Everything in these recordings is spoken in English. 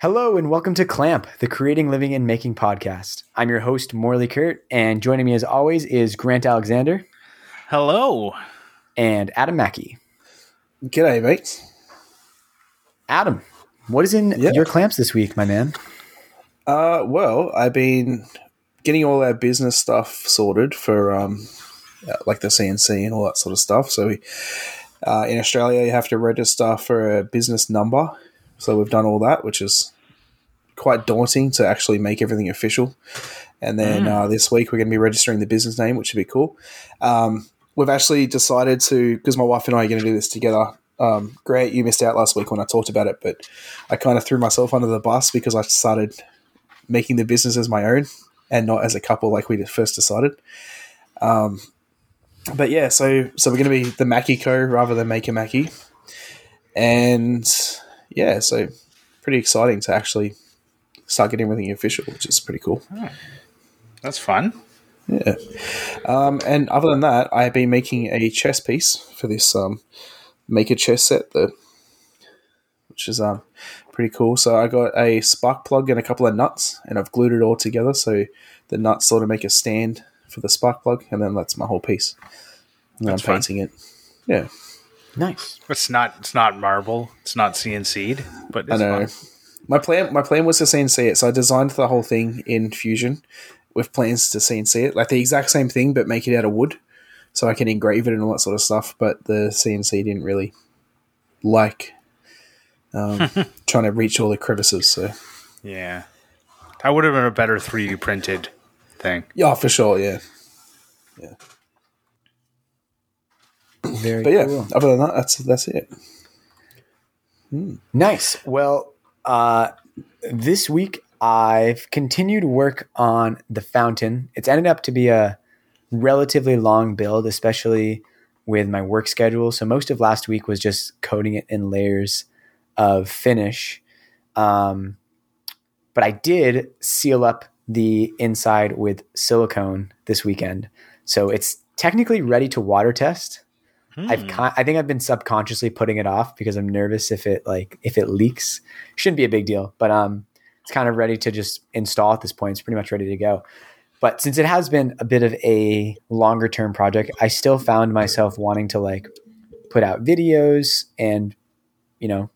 Hello and welcome to Clamp, the Creating, Living, and Making podcast. I'm your host, Morley Kurt, and joining me as always is Grant Alexander Hello. and Adam Mackey. G'day, mate. Adam, what is in Yeah. your clamps this week, my man? Uh, well, I've been getting all our business stuff sorted for um, like the CNC and all that sort of stuff. So, we, uh, in Australia, you have to register for a business number. So we've done all that, which is quite daunting to actually make everything official. And then uh, this week we're going to be registering the business name, which would be cool. Um, we've actually decided to because my wife and I are going to do this together. Um, Grant, you missed out last week when I talked about it, but I kind of threw myself under the bus because I started making the business as my own and not as a couple like we first decided. Um, but yeah, so so we're going to be the Mackie Co rather than Maker a Mackie, and yeah, so pretty exciting to actually start getting everything official, which is pretty cool. That's fun. Yeah. Um, and other than that, I've been making a chess piece for this um, Maker chess set, the, which is um, pretty cool. So I got a spark plug and a couple of nuts, and I've glued it all together. So the nuts sort of make a stand for the spark plug, and then that's my whole piece. And That's I'm fun. painting it. Yeah, Nice. It's not. It's not marble. It's not CNC'd, but I know. fun. My plan, my plan was to CNC it, so I designed the whole thing in Fusion with plans to CNC it, like the exact same thing, but make it out of wood, so I can engrave it and all that sort of stuff. But the CNC didn't really like um, trying to reach all the crevices. So Yeah, that would have been a better 3D printed thing. yeah, for sure, yeah. Yeah. Very But yeah, cool. other than that, that's that's it. Nice. Well, uh, this week I've continued work on the fountain. It's ended up to be a relatively long build, especially with my work schedule. So most of last week was just coating it in layers of finish. Um, but I did seal up the inside with silicone this weekend. So it's technically ready to water test. I've con- I think I've been subconsciously putting it off because I'm nervous if it like if it leaks. Shouldn't be a big deal, but um, it's kind of ready to just install at this point. It's pretty much ready to go. But since it has been a bit of a longer term project, I still found myself wanting to like put out videos and you know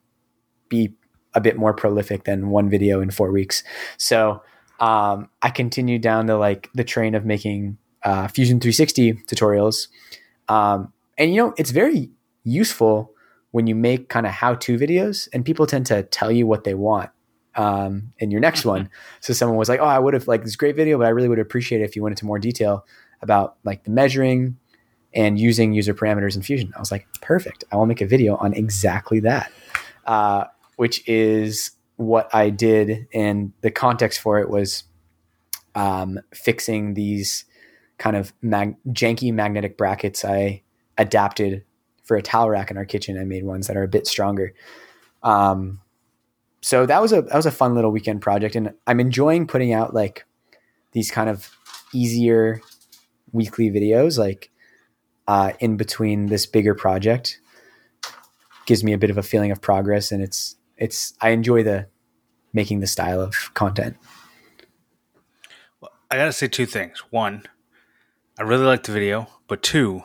be a bit more prolific than one video in four weeks. So um, I continued down the like the train of making uh, Fusion 360 tutorials. Um, and you know, it's very useful when you make kind of how-to videos, and people tend to tell you what they want um, in your next one. So someone was like, "Oh, I would have like this great video, but I really would appreciate it if you went into more detail about like the measuring and using user parameters in Fusion." I was like, "Perfect! I will make a video on exactly that," uh, which is what I did, and the context for it was um, fixing these kind of mag- janky magnetic brackets I adapted for a towel rack in our kitchen. I made ones that are a bit stronger. Um, so that was a that was a fun little weekend project, and I'm enjoying putting out like these kind of easier weekly videos, like uh, in between this bigger project. Gives me a bit of a feeling of progress, and it's it's I enjoy the making the style of content. Well, I gotta say two things. One, I really liked the video, but two,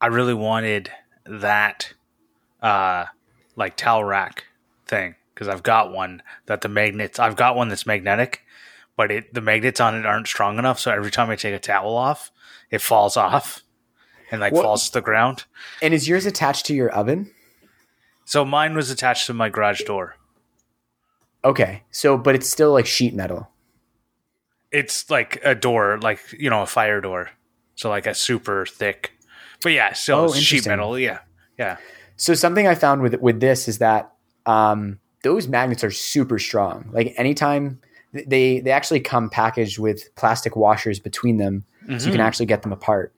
I really wanted that, uh, like towel rack thing because I've got one that the magnets. I've got one that's magnetic, but it the magnets on it aren't strong enough. So every time I take a towel off, it falls off and like What- falls to the ground. And is yours attached to your oven? So mine was attached to my garage door. Okay, so but it's still like sheet metal. It's like a door, like you know, a fire door. So like a super thick, but yeah, still Oh, sheet metal. Yeah, yeah. So something I found with with this is that um, those magnets are super strong. Like anytime they they actually come packaged with plastic washers between them, so you can Mhm. actually get them apart.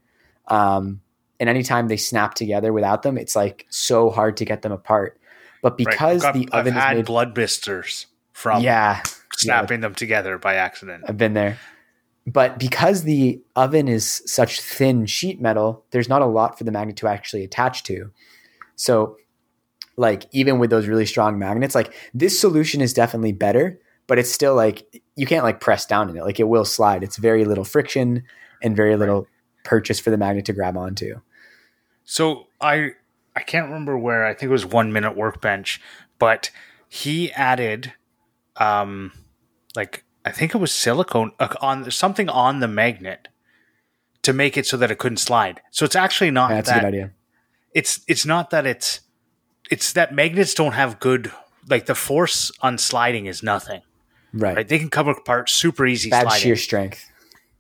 Um, and anytime they snap together without them, it's like so hard to get them apart. But because I've got- the I've oven had is made, blood blisters from yeah, snapping them together by accident. I've been there. but because the oven is such thin sheet metal, there's not a lot for the magnet to actually attach to. So, like, even with those really strong magnets, like this solution is definitely better, but it's still like you can't like press down in it. Like, it will slide. It's very little friction and very little purchase for the magnet to grab onto. So, I. I can't remember where. I think it was one minute workbench, but he added, um, like I think it was silicone uh, on something on the magnet to make it so that it couldn't slide. So it's actually not That's that, a good idea. It's it's not that it's it's that magnets don't have good like the force on sliding is nothing. Right. Right? They can come apart super easy Bad sliding. shear strength.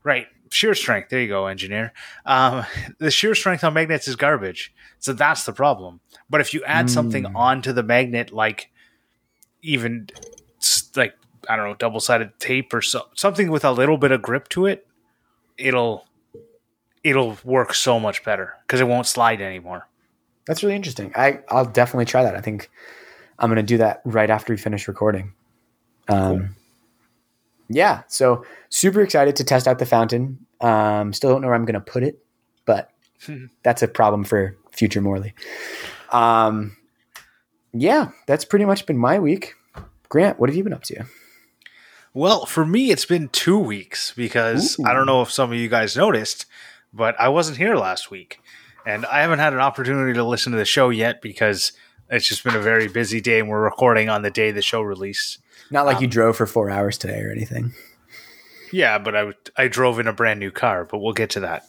Right. Shear strength. There you go, engineer. Um, the shear strength on magnets is garbage. So that's the problem. But if you add something Mm. onto the magnet, like even like, I don't know, double sided tape or so, something with a little bit of grip to it, it'll it'll work so much better because it won't slide anymore. That's really interesting. I, I'll definitely try that. I think I'm going to do that right after we finish recording. Um, Yeah. So super excited to test out the fountain. Um, still don't know where I'm going to put it, but that's a problem for future Morley. Um, yeah, that's pretty much been my week. Grant, what have you been up to? Well, for me, it's been two weeks because I don't know if some of you guys noticed, but I wasn't here last week. And I haven't had an opportunity to listen to the show yet because it's just been a very busy day and we're recording on the day the show released. Not like you drove for four hours today or anything. Yeah, but I, w- I drove in a brand new car, but we'll get to that.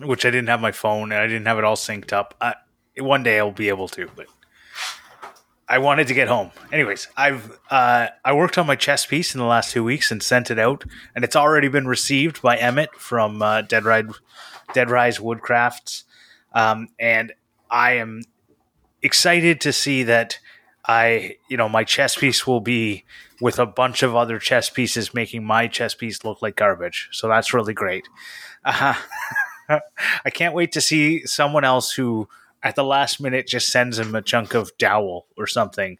Which I didn't have my phone and I didn't have it all synced up. I, one day I'll be able to, but I wanted to get home. Anyways, I've uh, I worked on my chess piece in the last two weeks and sent it out, and it's already been received by Emmett from uh, Dead Ride Dead Rise Woodcrafts, um, and I am excited to see that I you know my chess piece will be with a bunch of other chess pieces, making my chess piece look like garbage. So that's really great. Uh, I can't wait to see someone else who at the last minute just sends him a chunk of dowel or something,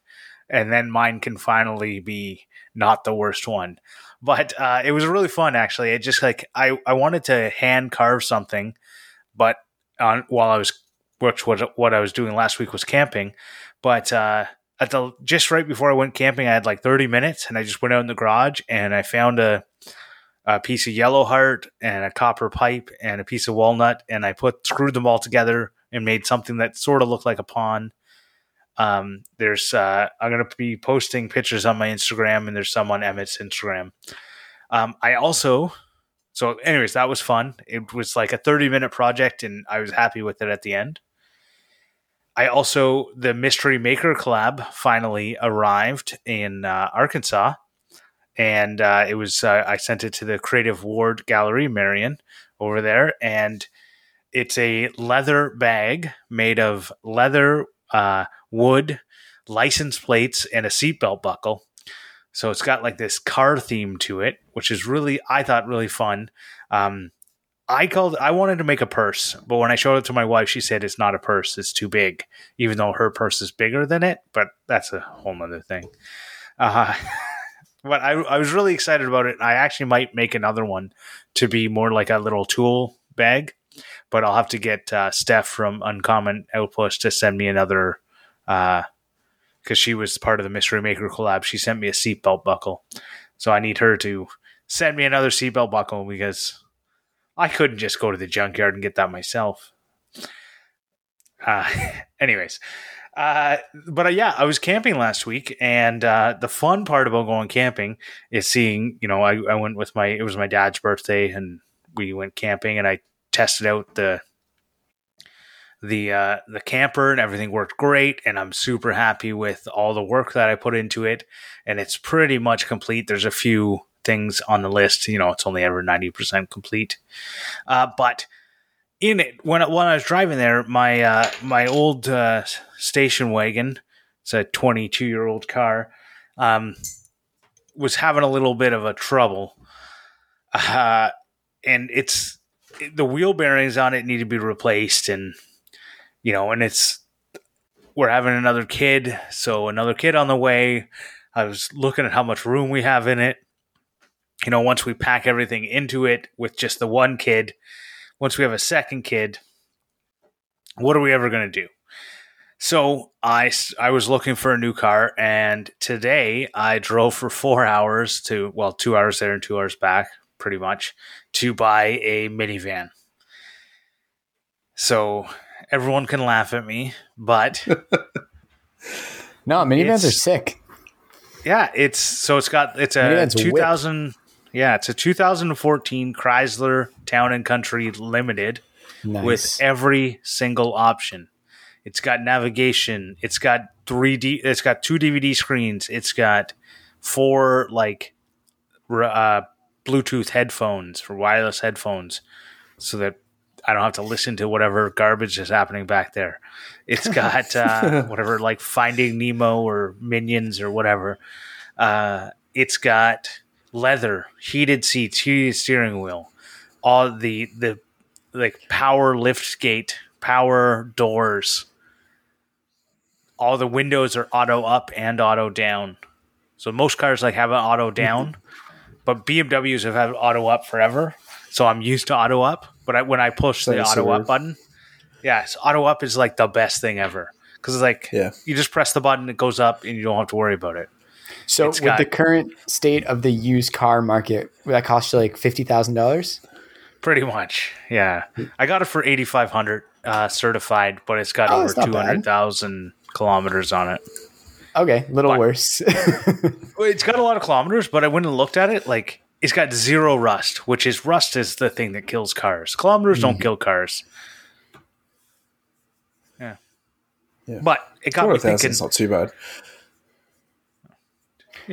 and then mine can finally be not the worst one. But uh, it was really fun, actually. It just like I, I wanted to hand carve something, but on while I was which was what I was doing last week was camping, but uh, at the just right before I went camping, I had like thirty minutes, and I just went out in the garage and I found a a piece of yellow heart and a copper pipe and a piece of walnut, and I put screwed them all together and made something that sort of looked like a pawn. Um, there's uh, I'm gonna be posting pictures on my Instagram, and there's some on Emmett's Instagram. Um, I also, so anyways, that was fun. It was like a 30 minute project, and I was happy with it at the end. I also the Mystery Maker collab finally arrived in uh, Arkansas, and uh, it was uh, I sent it to the Creative Ward Gallery, Marion, over there, and it's a leather bag made of leather, uh, wood, license plates, and a seatbelt buckle. So it's got like this car theme to it, which is really I thought really fun. Um, I called I wanted to make a purse, but when I showed it to my wife, she said it's not a purse, it's too big, even though her purse is bigger than it, but that's a whole nother thing. Uh, but I, I was really excited about it. I actually might make another one to be more like a little tool bag, but I'll have to get uh, Steph from Uncommon Outpost to send me another because she was part of the Mystery Maker collab. She sent me a seatbelt buckle. So I need her to send me another seatbelt buckle because I couldn't just go to the junkyard and get that myself. Uh, anyways, uh, but uh, yeah, I was camping last week, and uh, the fun part about going camping is seeing. You know, I, I went with my it was my dad's birthday, and we went camping, and I tested out the the uh, the camper, and everything worked great, and I'm super happy with all the work that I put into it, and it's pretty much complete. There's a few things on the list. You know, it's only ever 90% complete. Uh, but in it, when, when I was driving there, my, uh, my old, uh, station wagon, it's a 22 year old car, um, was having a little bit of a trouble. Uh, and it's, the wheel bearings on it need to be replaced and, you know, and it's, we're having another kid. So another kid on the way. I was looking at how much room we have in it you know, once we pack everything into it with just the one kid, once we have a second kid, what are we ever going to do? So I, I was looking for a new car, and today I drove for four hours to, well, two hours there and two hours back, pretty much, to buy a minivan. So everyone can laugh at me, but No, minivans are sick. yeah, it's so it's got it's a Minivan's whipped. 2000 yeah, it's a 2014 Chrysler Town and Country Limited Nice. with every single option. It's got navigation. It's got three D. It's got two DVD screens. It's got four like uh, Bluetooth headphones for wireless headphones, so that I don't have to listen to whatever garbage is happening back there. It's got uh, whatever like Finding Nemo or Minions or whatever. Uh, it's got leather, heated seats, heated steering wheel, all the the like power lift gate, power doors. All the windows are auto up and auto down. So most cars like have an auto down, but BMWs have had auto up forever. So I'm used to auto up. But I, when I push the Thanks, auto sir. up button, yes, auto up is like the best thing ever because it's like Yeah. you just press the button, it goes up, and you don't have to worry about it. So it's with got- the current state of the used car market, would that cost you like fifty thousand dollars? Pretty much, yeah. I got it for eighty five hundred uh, certified, but it's got Oh, over that's not two bad. hundred thousand kilometers on it. Okay, little What? worse. It's got a lot of kilometers, but I went and looked at it. Like it's got zero rust, which is rust is the thing that kills cars. Kilometers don't Mm-hmm. kill cars. Yeah. Yeah. But it got me thinking. is not too bad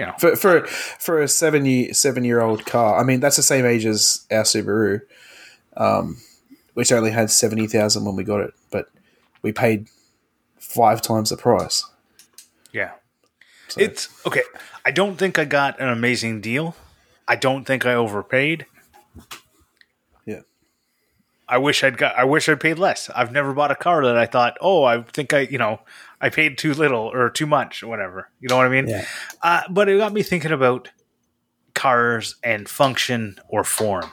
Know, for for for a seven year seven year old car. I mean, that's the same age as our Subaru, um, which only had seventy thousand when we got it, but we paid five times the price. yeah. So- It's okay. I don't think I got an amazing deal. I don't think I overpaid. I wish I'd got. I wish I'd paid less. I've never bought a car that I thought, oh, I think I, you know, I paid too little or too much or whatever. You know what I mean? Yeah. Uh, but it got me thinking about cars and function or form.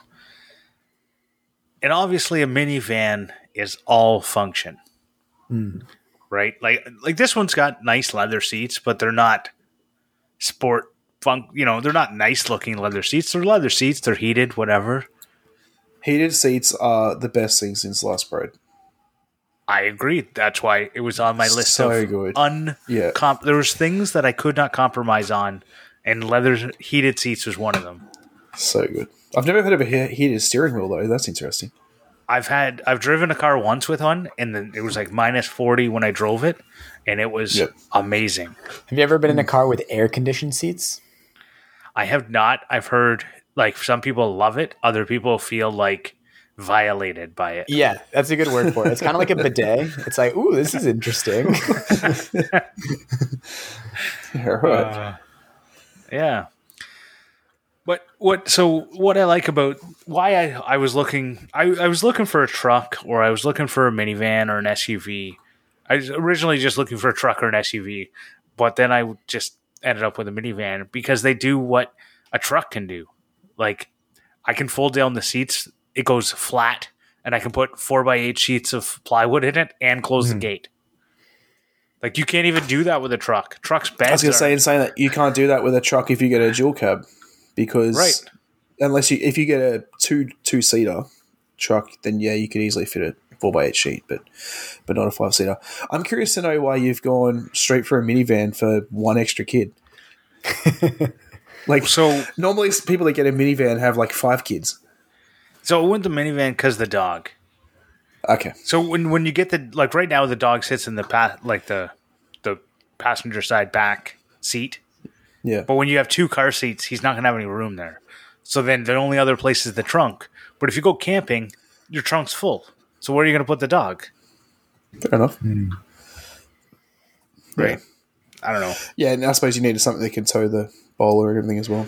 And obviously, a minivan is all function, right? Like, like this one's got nice leather seats, but they're not sport funk. You know, they're not nice looking leather seats. They're leather seats. They're heated, whatever. Heated seats are the best thing since last bread. I agree. That's why it was on my list So of good. un. Yeah. Comp- there was things that I could not compromise on, and leather heated seats was one of them. So good. I've never heard of a he- heated steering wheel though. That's interesting. I've had I've driven a car once with one, and then it was like minus forty when I drove it, and it was Yep. amazing. Have you ever been in a car with air conditioned seats? I have not. I've heard like some people love it, other people feel like violated by it. Yeah, that's a good word for it. It's kind of like a bidet. It's like, ooh, this is interesting. Uh, yeah. Yeah. But what so what I like about why I, I was looking I, I was looking for a truck or I was looking for a minivan or an SUV. I was originally just looking for a truck or an SUV, but then I just ended up with a minivan because they do what a truck can do. Like I can fold down the seats, it goes flat, and I can put four by eight sheets of plywood in it and close the hmm. gate. Like you can't even do that with a truck. Trucks beds I was going to say in saying that you can't do that with a truck if you get a dual cab because Right. unless you if you get a two two seater truck, then yeah, you could easily fit a four by eight sheet, but but not a five seater. I'm curious to know why you've gone straight for a minivan for one extra kid. like so normally people that get a minivan have like five kids. So I went the minivan because the dog. Okay, So when when you get the like right now the dog sits in the pa- like the the passenger side back seat, yeah, but when you have two car seats, he's not gonna have any room there. So then the only other place is the trunk. But if you go camping, your trunk's full. So where are you gonna put the dog? fair enough. Hmm. Right. I don't know. Yeah, and I suppose you needed something that can tow the Boler and everything as well.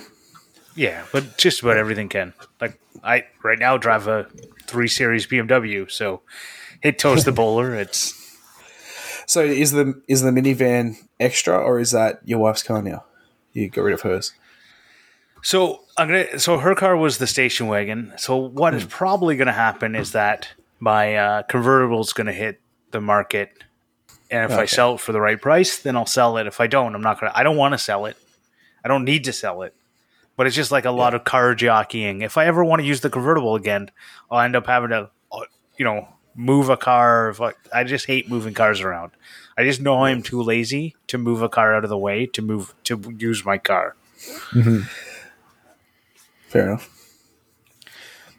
Yeah, but just about everything can. Like I right now drive a three series BMW, so it tows the Boler. It's So is the is the minivan extra or is that your wife's car now? You got rid of hers. So I'm gonna. So her car was the station wagon. So what is probably going to happen is that my uh, convertible is going to hit the market, and if I sell it for the right price, then I'll sell it. If I don't, I'm not gonna. I don't want to sell it. I don't need to sell it. But it's just like a lot of car jockeying. If I ever want to use the convertible again, I'll end up having to, uh, you know, move a car. I, just hate moving cars around. I just know I'm too lazy to move a car out of the way to move to use my car. Fair enough.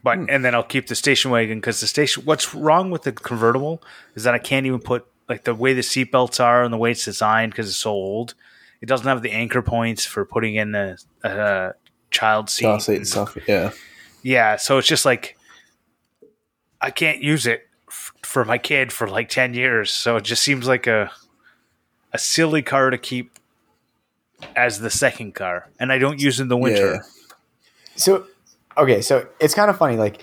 But and then I'll keep the station wagon because the station. What's wrong with the convertible is that I can't even put like the way the seatbelts are and the way it's designed because it's so old. It doesn't have the anchor points for putting in a, a child seat. Car seat and stuff. Yeah. Yeah, so it's just like I can't use it f- for my kid for like ten years. So it just seems like a a silly car to keep as the second car, and I don't use in the winter. Yeah. So, okay, so it's kind of funny. Like,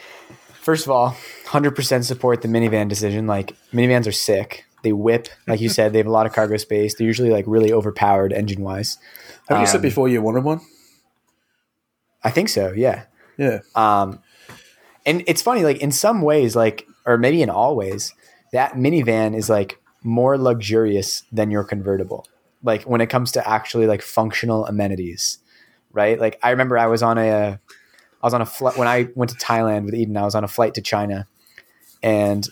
first of all, hundred percent support the minivan decision. Like, minivans are sick. They whip, like you said. They have a lot of cargo space. They're usually like really overpowered engine wise. Have you Um, said before you wanted one? I think so. Yeah. Yeah. Um, and it's funny, like in some ways, like or maybe in all ways, that minivan is like more luxurious than your convertible. Like when it comes to actually like functional amenities, right? Like I remember I was on a, uh, I was on a flight when I went to Thailand with Eden. I was on a flight to China, and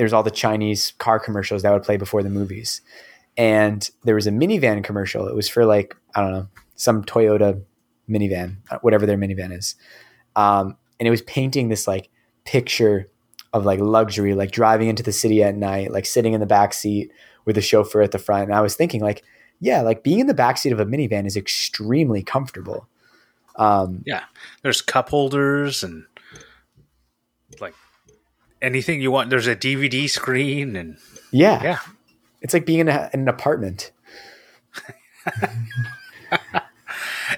there's all the Chinese car commercials that would play before the movies, and there was a minivan commercial. It was for like I don't know some Toyota minivan, uh, whatever their minivan is um, and it was painting this like picture of like luxury, like driving into the city at night, like sitting in the back seat with a chauffeur at the front. And I was thinking, like, yeah, like being in the back seat of a minivan is extremely comfortable. Um, Yeah, there's cup holders and anything you want. There's a DVD screen and yeah, yeah, it's like being in, a, in an apartment.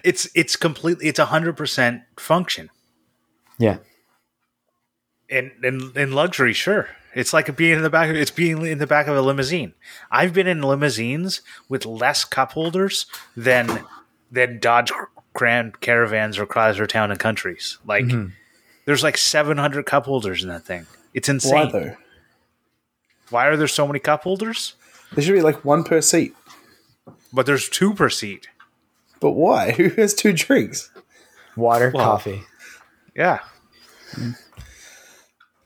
it's it's completely it's a hundred percent function. Yeah, And in in luxury, sure. It's like being in the back. Of, it's being in the back of a limousine. I've been in limousines with less cup holders than than Dodge Grand Caravans or Chrysler Town and Countries. Like mm-hmm. there's like 700 cup holders in that thing. It's insane. Why insane. though? Why are there so many cup holders? There should be like one per seat. But there's two per seat. But why? Who has two drinks? water, Well, coffee. Yeah.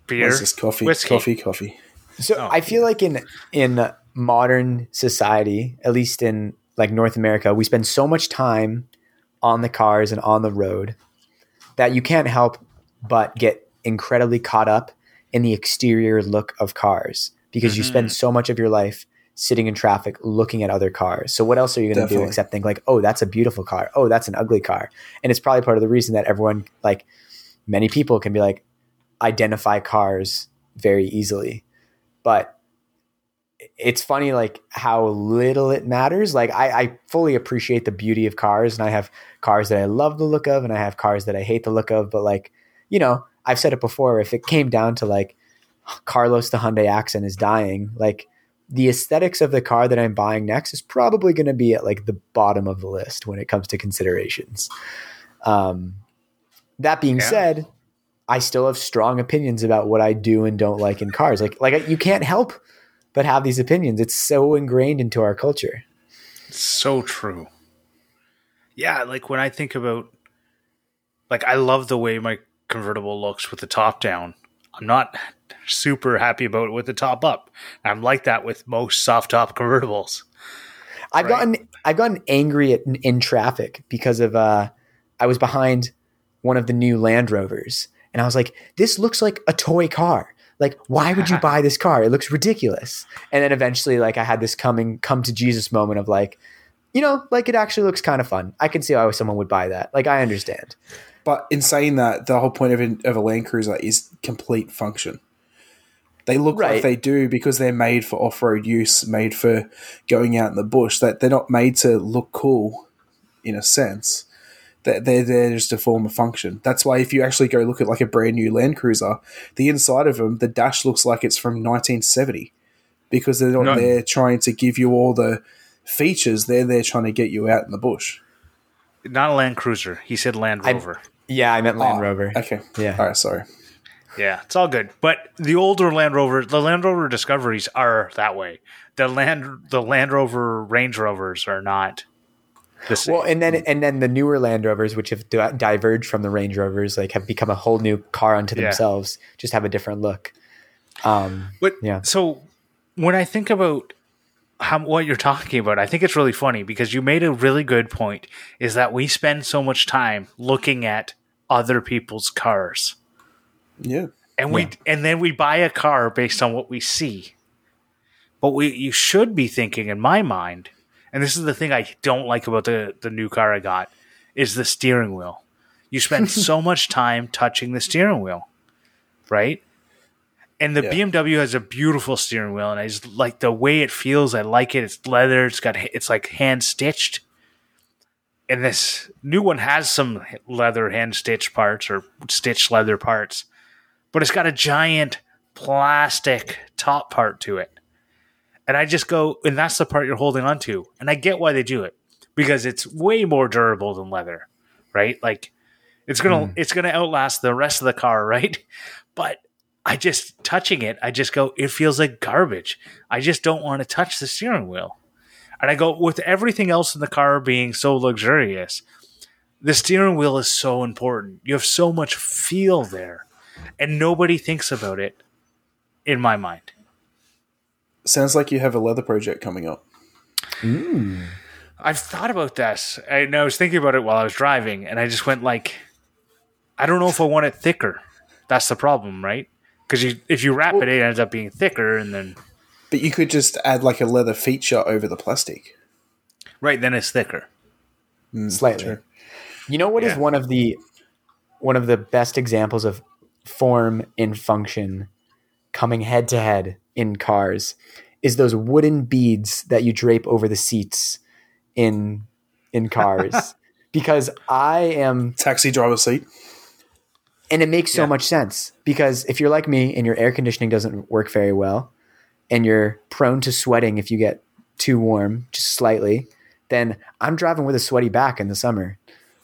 Beer, It's just coffee, whiskey. coffee, coffee. So Oh. I feel like in in modern society, at least in like North America, we spend so much time on the cars and on the road that you can't help but get incredibly caught up in the exterior look of cars because you spend mm-hmm. so much of your life sitting in traffic looking at other cars. So what else are you going to do except think like, "Oh, that's a beautiful car. Oh, that's an ugly car." And it's probably part of the reason that everyone like many people can be like identify cars very easily. But it's funny like how little it matters. Like I, I fully appreciate the beauty of cars and I have cars that I love the look of and I have cars that I hate the look of. But like, you know, I've said it before, if it came down to like Carlos the Hyundai Accent is dying, like the aesthetics of the car that I'm buying next is probably going to be at like the bottom of the list when it comes to considerations. Um, that being Yeah. said, I still have strong opinions about what I do and don't like in cars. Like, like you can't help but have these opinions. It's so ingrained into our culture. So true. Yeah, like when I think about like I love the way my convertible looks with the top down. I'm not super happy about it with the top up. I'm like that with most soft top convertibles. I've Right. gotten I've gotten angry at, in traffic because of uh, I was behind one of the new Land Rovers, and I was like, "This looks like a toy car. Like, why would you buy this car? It looks ridiculous." And then eventually, like, I had this coming come to Jesus moment of like, you know, like it actually looks kind of fun. I can see why someone would buy that. Like, I understand. But in saying that, the whole point of, an- of a Land Cruiser is complete function. They look Right. like they do because they're made for off road use, made for going out in the bush. That they're not made to look cool, in a sense. They're, they're there just to form a function. That's why if you actually go look at like a brand new Land Cruiser, the inside of them, the dash looks like it's from 1970 because they're not No. there trying to give you all the features. They're there trying to get you out in the bush. not a Land Cruiser. He said Land I- Rover. Yeah, I meant Land Oh, Rover. Okay. Yeah. All right. Sorry. Yeah, it's all good. But the older Land Rover, the Land Rover Discoveries are that way. The Land the Land Rover Range Rovers are not the same. Well, and then and then the newer Land Rovers, which have diverged from the Range Rovers, like have become a whole new car unto Yeah. themselves, just have a different look. Um, But Yeah. so when I think about how what you're talking about, I think it's really funny because you made a really good point. Is that we spend so much time looking at other people's cars, Yeah. and we and then we buy a car based on what we see. But we you should be thinking, in my mind, and this is the thing I don't like about the the new car I got, is the steering wheel. You spend so much time touching the steering wheel, right? And the Yeah. BMW has a beautiful steering wheel, and I just like the way it feels. I like it. It's leather. It's got it's like hand stitched. And this new one has some leather hand stitched parts or stitched leather parts, but it's got a giant plastic top part to it. And I just go, and that's the part you're holding on to. And I get why they do it because it's way more durable than leather, right? Like it's gonna mm. it's gonna outlast the rest of the car, right? But I just touching it, I just go, it feels like garbage. I just don't want to touch the steering wheel. And I go, with everything else in the car being so luxurious, the steering wheel is so important. You have so much feel there, and nobody thinks about it in my mind. Sounds like you have a leather project coming up. I've thought about this, and I was thinking about it while I was driving, and I just went like, I don't know if I want it thicker. That's the problem, right? Because you, if you wrap it, it ends up being thicker, and then But you could just add like a leather feature over the plastic. right then it's thicker. Mm, slightly. true. You know what is Yeah. one of the one of the best examples of form and function coming head to head in cars is those wooden beads that you drape over the seats in in cars. because I am Taxi driver seat. And it makes so Yeah. much sense because if you're like me and your air conditioning doesn't work very well and you're prone to sweating if you get too warm just slightly then i'm driving with a sweaty back in the summer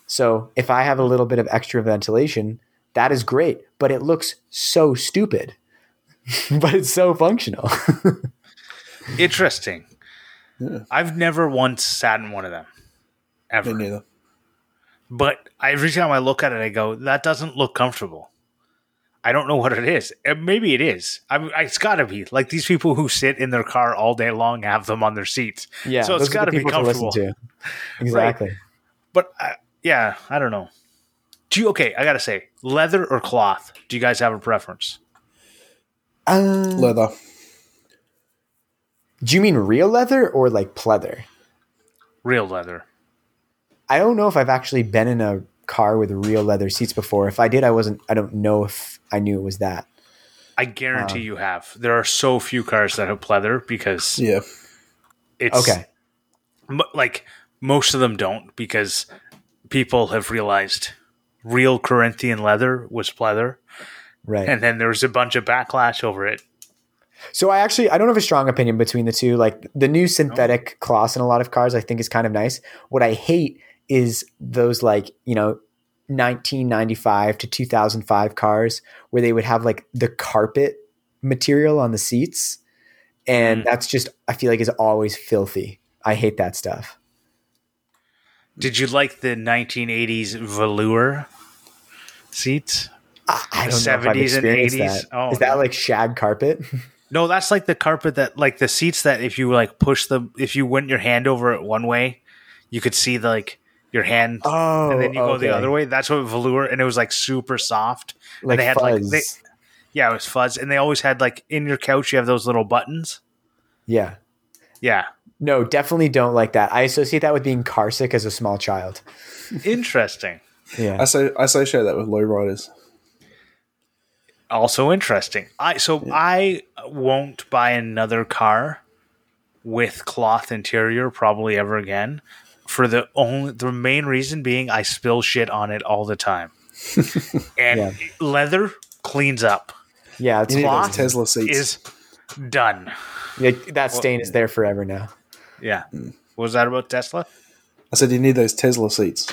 so if i have a little bit of extra ventilation that is great but it looks so stupid but it's so functional Interesting. Yeah. I've never once sat in one of them, ever. Me neither. But every time I look at it, I go, "That doesn't look comfortable." I don't know what it is. Maybe it is. I mean, it's got to be like these people who sit in their car all day long have them on their seats. yeah so it's got to be people to comfortable. to exactly But uh, yeah, I don't know. Do you okay? I gotta say, leather or cloth? Do you guys have a preference? uh, Leather. do you mean real leather or like pleather Real leather. I don't know if I've actually been in a car with real leather seats before. If I did, I wasn't. I don't know if I knew it was that. I guarantee um, you have. There are so few cars that have pleather because Yeah. it's Okay. m- like most of them don't because people have realized real Corinthian leather was pleather, Right. and then there was a bunch of backlash over it. so I actually I don't have a strong opinion between the two. Like the new synthetic cloth in a lot of cars, I think is kind of nice. What I hate is those like you know. 1995 to 2005 cars where they would have like the carpet material on the seats and Mm. that's just i feel like is always filthy i hate that stuff Did you like the 1980s velour seats? i, I The don't know if I've 70s and 80s? that. Oh, is that like shag carpet No, that's like the carpet that like the seats that if you like push the if you went your hand over it one way, you could see the, like your hand oh and then oh, you go the other way. That's what velour and it was like super soft. like they had, fuzz. like, they- Yeah, it was fuzz. And they always had like in your couch you have those little buttons. yeah Yeah. no definitely don't like that i associate that with being car sick as a small child Interesting. yeah I, so, I associate that with lowriders. Also interesting. I so I won't buy another car with cloth interior probably ever again. For the only the main reason being I spill shit on it all the time. and Yeah. leather cleans up. yeah it's You need those Cloth Tesla seats. Is done. like, that stain is there forever now Yeah. What was that about Tesla? I said you need those Tesla seats.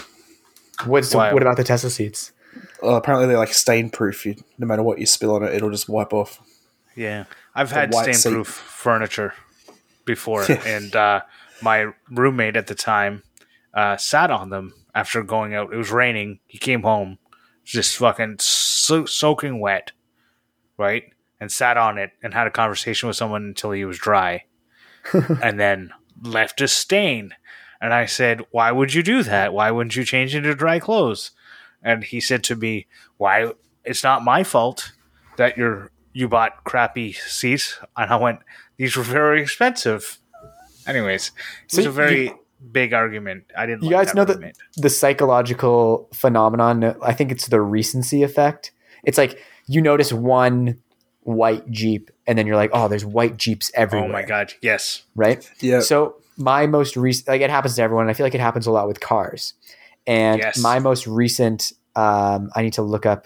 What's what about the Tesla seats? Well, apparently they're like stain proof. You, no matter what you spill on it, it'll just wipe off. Yeah, I've had stain proof furniture before, and uh, my roommate at the time uh, sat on them after going out. It was raining. He came home, just fucking so- soaking wet, right? And sat on it and had a conversation with someone until he was dry, and then left a stain. And I said, "Why would you do that? Why wouldn't you change into dry clothes?" And he said to me, "Why? It's not my fault that you're you bought crappy seats." And I went, "These were very expensive." Anyways, So was a you- very big argument. I didn't. You like guys that know that roommate. the psychological phenomenon. I think it's the recency effect. It's like you notice one white Jeep, and then you're like, "Oh, there's white Jeeps everywhere." Oh my god! Yes. right? Yeah. So my most recent, like it happens to everyone. and I feel like it happens a lot with cars. And Yes. my most recent, um, I need to look up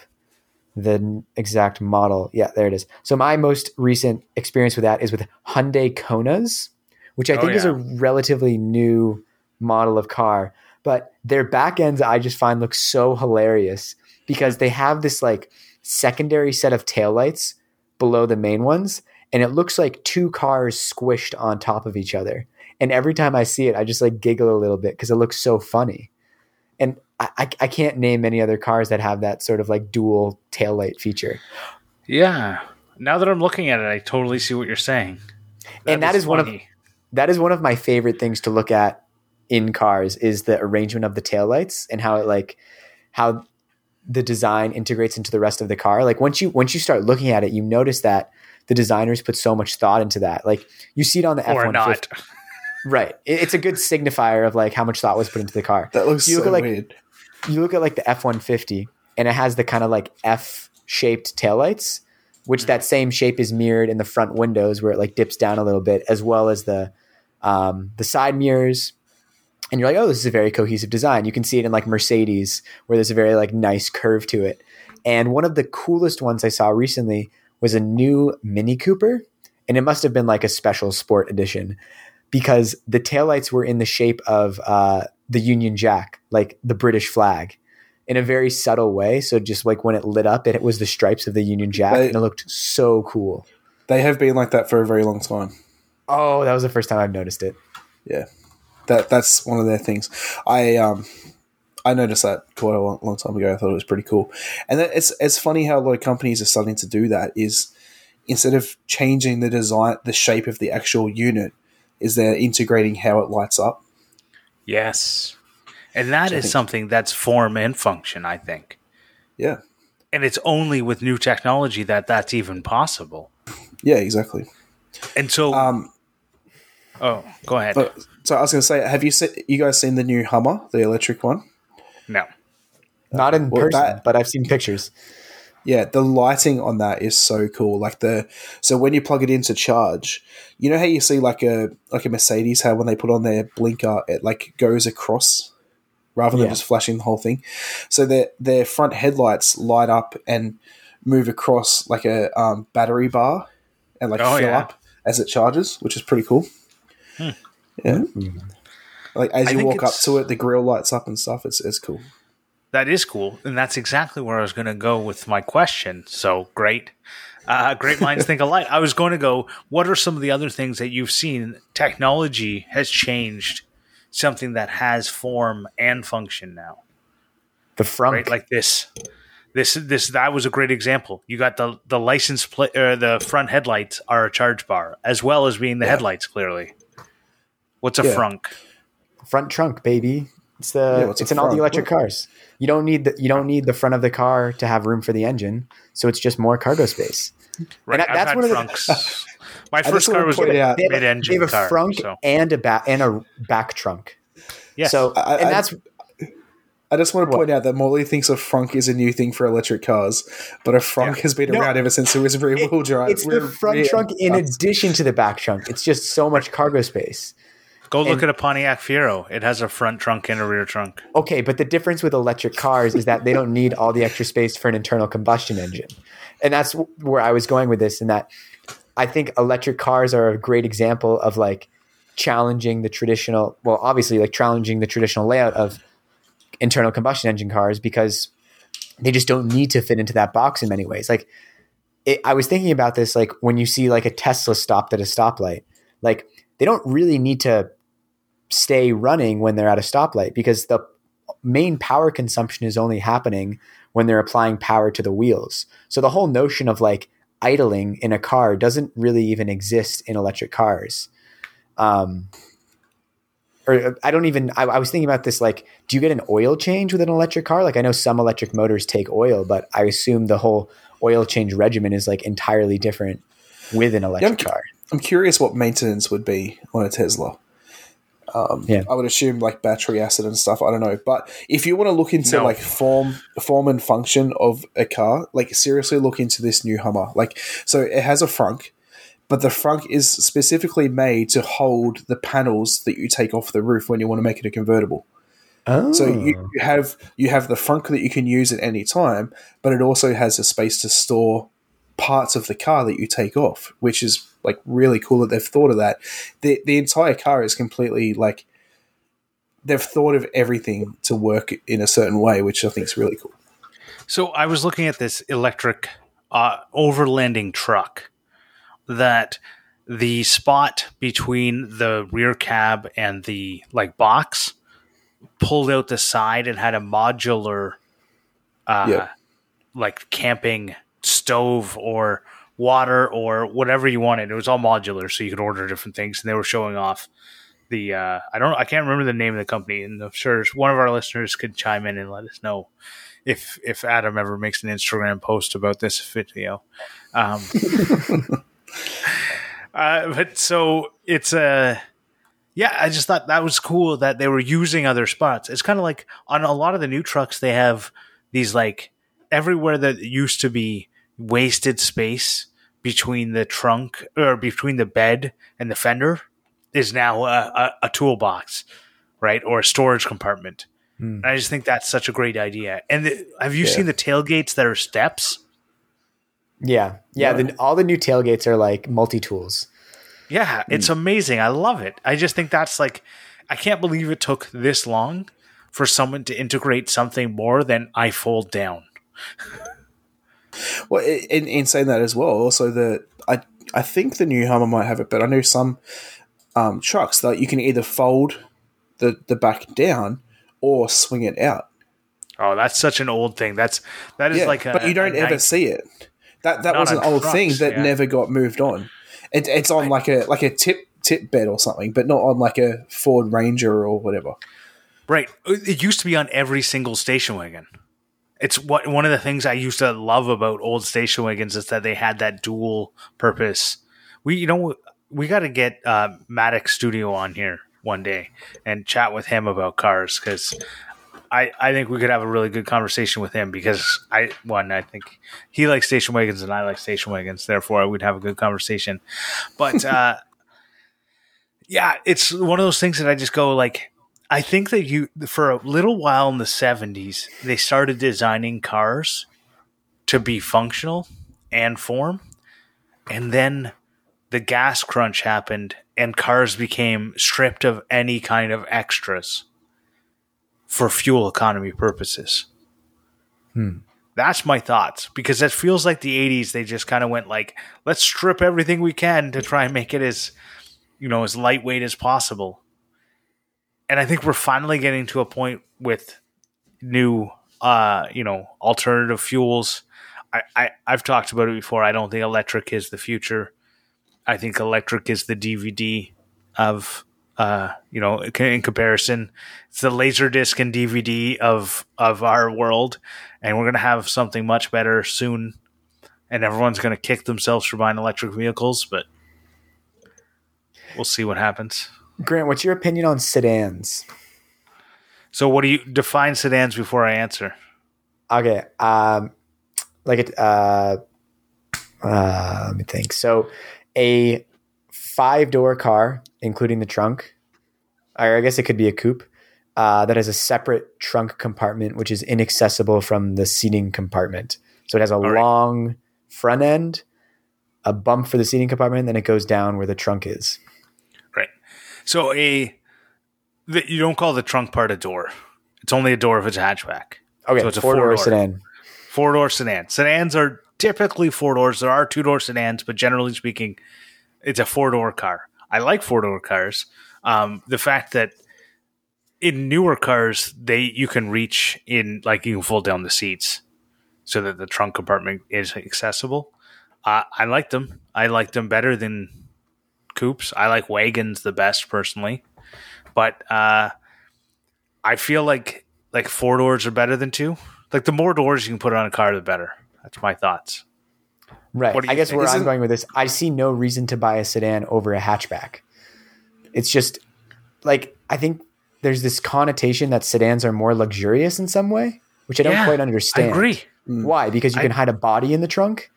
the exact model. Yeah, there it is. So my most recent experience with that is with Hyundai Konas, which I Oh, think is a relatively new model of car. But their back ends, I just find look so hilarious because they have this like secondary set of taillights below the main ones and it looks like two cars squished on top of each other. And every time I see it, I just like giggle a little bit because it looks so funny. And I, I, can't name any other cars that have that sort of like dual taillight feature. Yeah. Now that I'm looking at it, I totally see what you're saying. And that is one of- That is one of my favorite things to look at in cars is the arrangement of the taillights and how it like how the design integrates into the rest of the car. Like once you once you start looking at it, you notice that the designers put so much thought into that. Like you see it on the F or one not. Right. It- It's a good signifier of like how much thought was put into the car. that looks you so at, like- weird. You look at like the F one fifty and it has the kind of like F shaped taillights, which that same shape is mirrored in the front windows where it like dips down a little bit, as well as the um, the side mirrors. And you're like, oh, this is a very cohesive design. You can see it in like Mercedes, where there's a very like nice curve to it. And one of the coolest ones I saw recently was a new Mini Cooper, and it must have been like a special sport edition because the taillights were in the shape of uh, the Union Jack, like the British flag, in a very subtle way. So just like when it lit up, it was the stripes of the Union Jack, They- and it looked so cool. They have been like that for a very long time. Oh, that was the first time I've noticed it. Yeah, that that's one of their things. I um I noticed that quite a long, long time ago. I thought it was pretty cool, and that it's it's funny how a lot of companies are starting to do that. Is instead of changing the design, the shape of the actual unit, is they're integrating how it lights up. Yes. And that is think- something that's form and function, I think. Yeah, And it's only with new technology that that's even possible. yeah, exactly. And so, Um, oh, go ahead. but so I was going to say, have you se- you guys seen the new Hummer, the electric one? no. Not in Well, person, that- but I've seen pictures. Yeah, the lighting on that is so cool. Like the so when you plug it in to charge, you know how you see like a like a Mercedes how when they put on their blinker it like goes across rather than Yeah. just flashing the whole thing. So their their front headlights light up and move across like a um, battery bar and like Oh, fill yeah. up as it charges, which is pretty cool. Yeah, like as I you walk up to it, the grill lights up and stuff. It's it's cool. That is cool. And that's exactly where I was going to go with my question. So great. Uh, great minds think alike. I was going to go, what are some of the other things that you've seen? Technology has changed something that has form and function now. The front, right? Like this, this, this. That was a great example. You got the the license plate, or the front headlights are a charge bar, as well as being the headlights. Clearly, what's a Yeah. frunk? front trunk, baby. It's the Yeah, it's in all the front? electric cars. You don't need the you don't need the front of the car to have room for the engine, so it's just more cargo space. Right, that- I've that's had one of the- frunks. My first car was point out- They have, a- mid-engine they have a car. front so. and a back and a back trunk. Yeah. So I- and I- that's I just want to What? point out that Morley thinks a frunk is a new thing for electric cars, but a frunk Yeah. has been No. around ever since it was rear wheel drive. it's the front trunk in addition to the back trunk. It's just so much cargo space. Go look and- at a Pontiac Fiero. It has a front trunk and a rear trunk. Okay, but the difference with electric cars is that they don't need all the extra space for an internal combustion engine. And that's where I was going with this in that I think electric cars are a great example of like challenging the traditional, well, obviously like challenging the traditional layout of internal combustion engine cars because they just don't need to fit into that box in many ways. Like it, I was thinking about this, like when you see like a Tesla stopped at a stoplight, like they don't really need to stay running when they're at a stoplight because the main power consumption is only happening when they're applying power to the wheels. So the whole notion of like idling in a car doesn't really even exist in electric cars. Um, or I don't even. I, I, was thinking about this. Like, do you get an oil change with an electric car? Like, I know some electric motors take oil, but I assume the whole oil change regimen is like entirely different with an electric yeah, I'm, car. I'm curious what maintenance would be on a Tesla. Um, yeah. I would assume like battery acid and stuff. I don't know, but if you want to look into no. like form, form and function of a car, like seriously look into this new Hummer. Like, so it has a frunk, but the frunk is specifically made to hold the panels that you take off the roof when you want to make it a convertible. Oh. So you have you have the frunk that you can use at any time, but it also has a space to store parts of the car that you take off, which is like really cool that they've thought of that. The the entire car is completely like they've thought of everything to work in a certain way, which I think is really cool. So I was looking at this electric uh, overlanding truck that the spot between the rear cab and the like box pulled out the side and had a modular uh, yeah. like camping stove or water or whatever you wanted. It was all modular, so you could order different things. And they were showing off the uh, I don't I can't remember the name of the company, and I'm sure one of our listeners could chime in and let us know if if Adam ever makes an Instagram post about this video. Um, uh, but so it's a. Yeah, I just thought that was cool that they were using other spots. It's kind of like on a lot of the new trucks, they have these like everywhere that used to be wasted space between the trunk or between the bed and the fender is now a, a, a toolbox, right, or a storage compartment. Mm. I just think that's such a great idea. And the, have you yeah. seen the tailgates that are steps? Yeah, yeah. The, all the new tailgates are like multi tools. Yeah, it's mm. amazing. I love it. I just think that's like, I can't believe it took this long for someone to integrate something more than I fold down. Well, in, in saying that as well, also the I I think the new Hummer might have it, but I know some um, trucks that you can either fold the the back down or swing it out. Oh, that's such an old thing. That's that is yeah, like, a, but you don't ever night. see it. That that was an old trucks, thing that yeah. never got moved on. It, it's on like a like a tip tip bed or something, but not on like a Ford Ranger or whatever. Right. It used to be on every single station wagon. It's what one of the things I used to love about old station wagons is that they had that dual purpose. We, you know, we got to get uh, Maddox Studio on here one day and chat with him about cars because I, I think we could have a really good conversation with him because I one I think he likes station wagons and I like station wagons. Therefore, we'd have a good conversation. But uh, yeah, it's one of those things that I just go like I think that you for a little while in the 70s they started designing cars to be functional and form and then the gas crunch happened and cars became stripped of any kind of extras for fuel economy purposes. Hmm. That's my thoughts because it feels like the 80s they just kind of went like let's strip everything we can to try and make it as you know as lightweight as possible and I think we're finally getting to a point with new, uh, you know, alternative fuels. I, I I've talked about it before. I don't think electric is the future. I think electric is the DVD of, uh, you know, in comparison, it's the laser disc and DVD of of our world, and we're gonna have something much better soon. And everyone's gonna kick themselves for buying electric vehicles, but we'll see what happens. Grant, what's your opinion on sedans? So, what do you define sedans before I answer? Okay, um, like it. Uh, uh, let me think. So, a five door car, including the trunk, or I guess it could be a coupe, uh, that has a separate trunk compartment, which is inaccessible from the seating compartment. So it has a All long right. front end, a bump for the seating compartment, and then it goes down where the trunk is. So a you don't call the trunk part a door. It's only a door if it's a hatchback. Okay, So it's a four door four-door. sedan. Four door sedan. Sedans are typically four doors. There are two door sedans, but generally speaking, it's a four door car. I like four door cars. Um, the fact that in newer cars, they you can reach in like you can fold down the seats so that the trunk compartment is accessible. Uh, I like them. I like them better than coupes. I like wagons the best personally, but uh, I feel like like four doors are better than two. Like the more doors you can put on a car, the better. That's my thoughts. Right. What I guess think? where I'm going with this, I see no reason to buy a sedan over a hatchback. It's just like I think there's this connotation that sedans are more luxurious in some way, which I don't Yeah, quite understand. I agree. Why? Because you I- can hide a body in the trunk.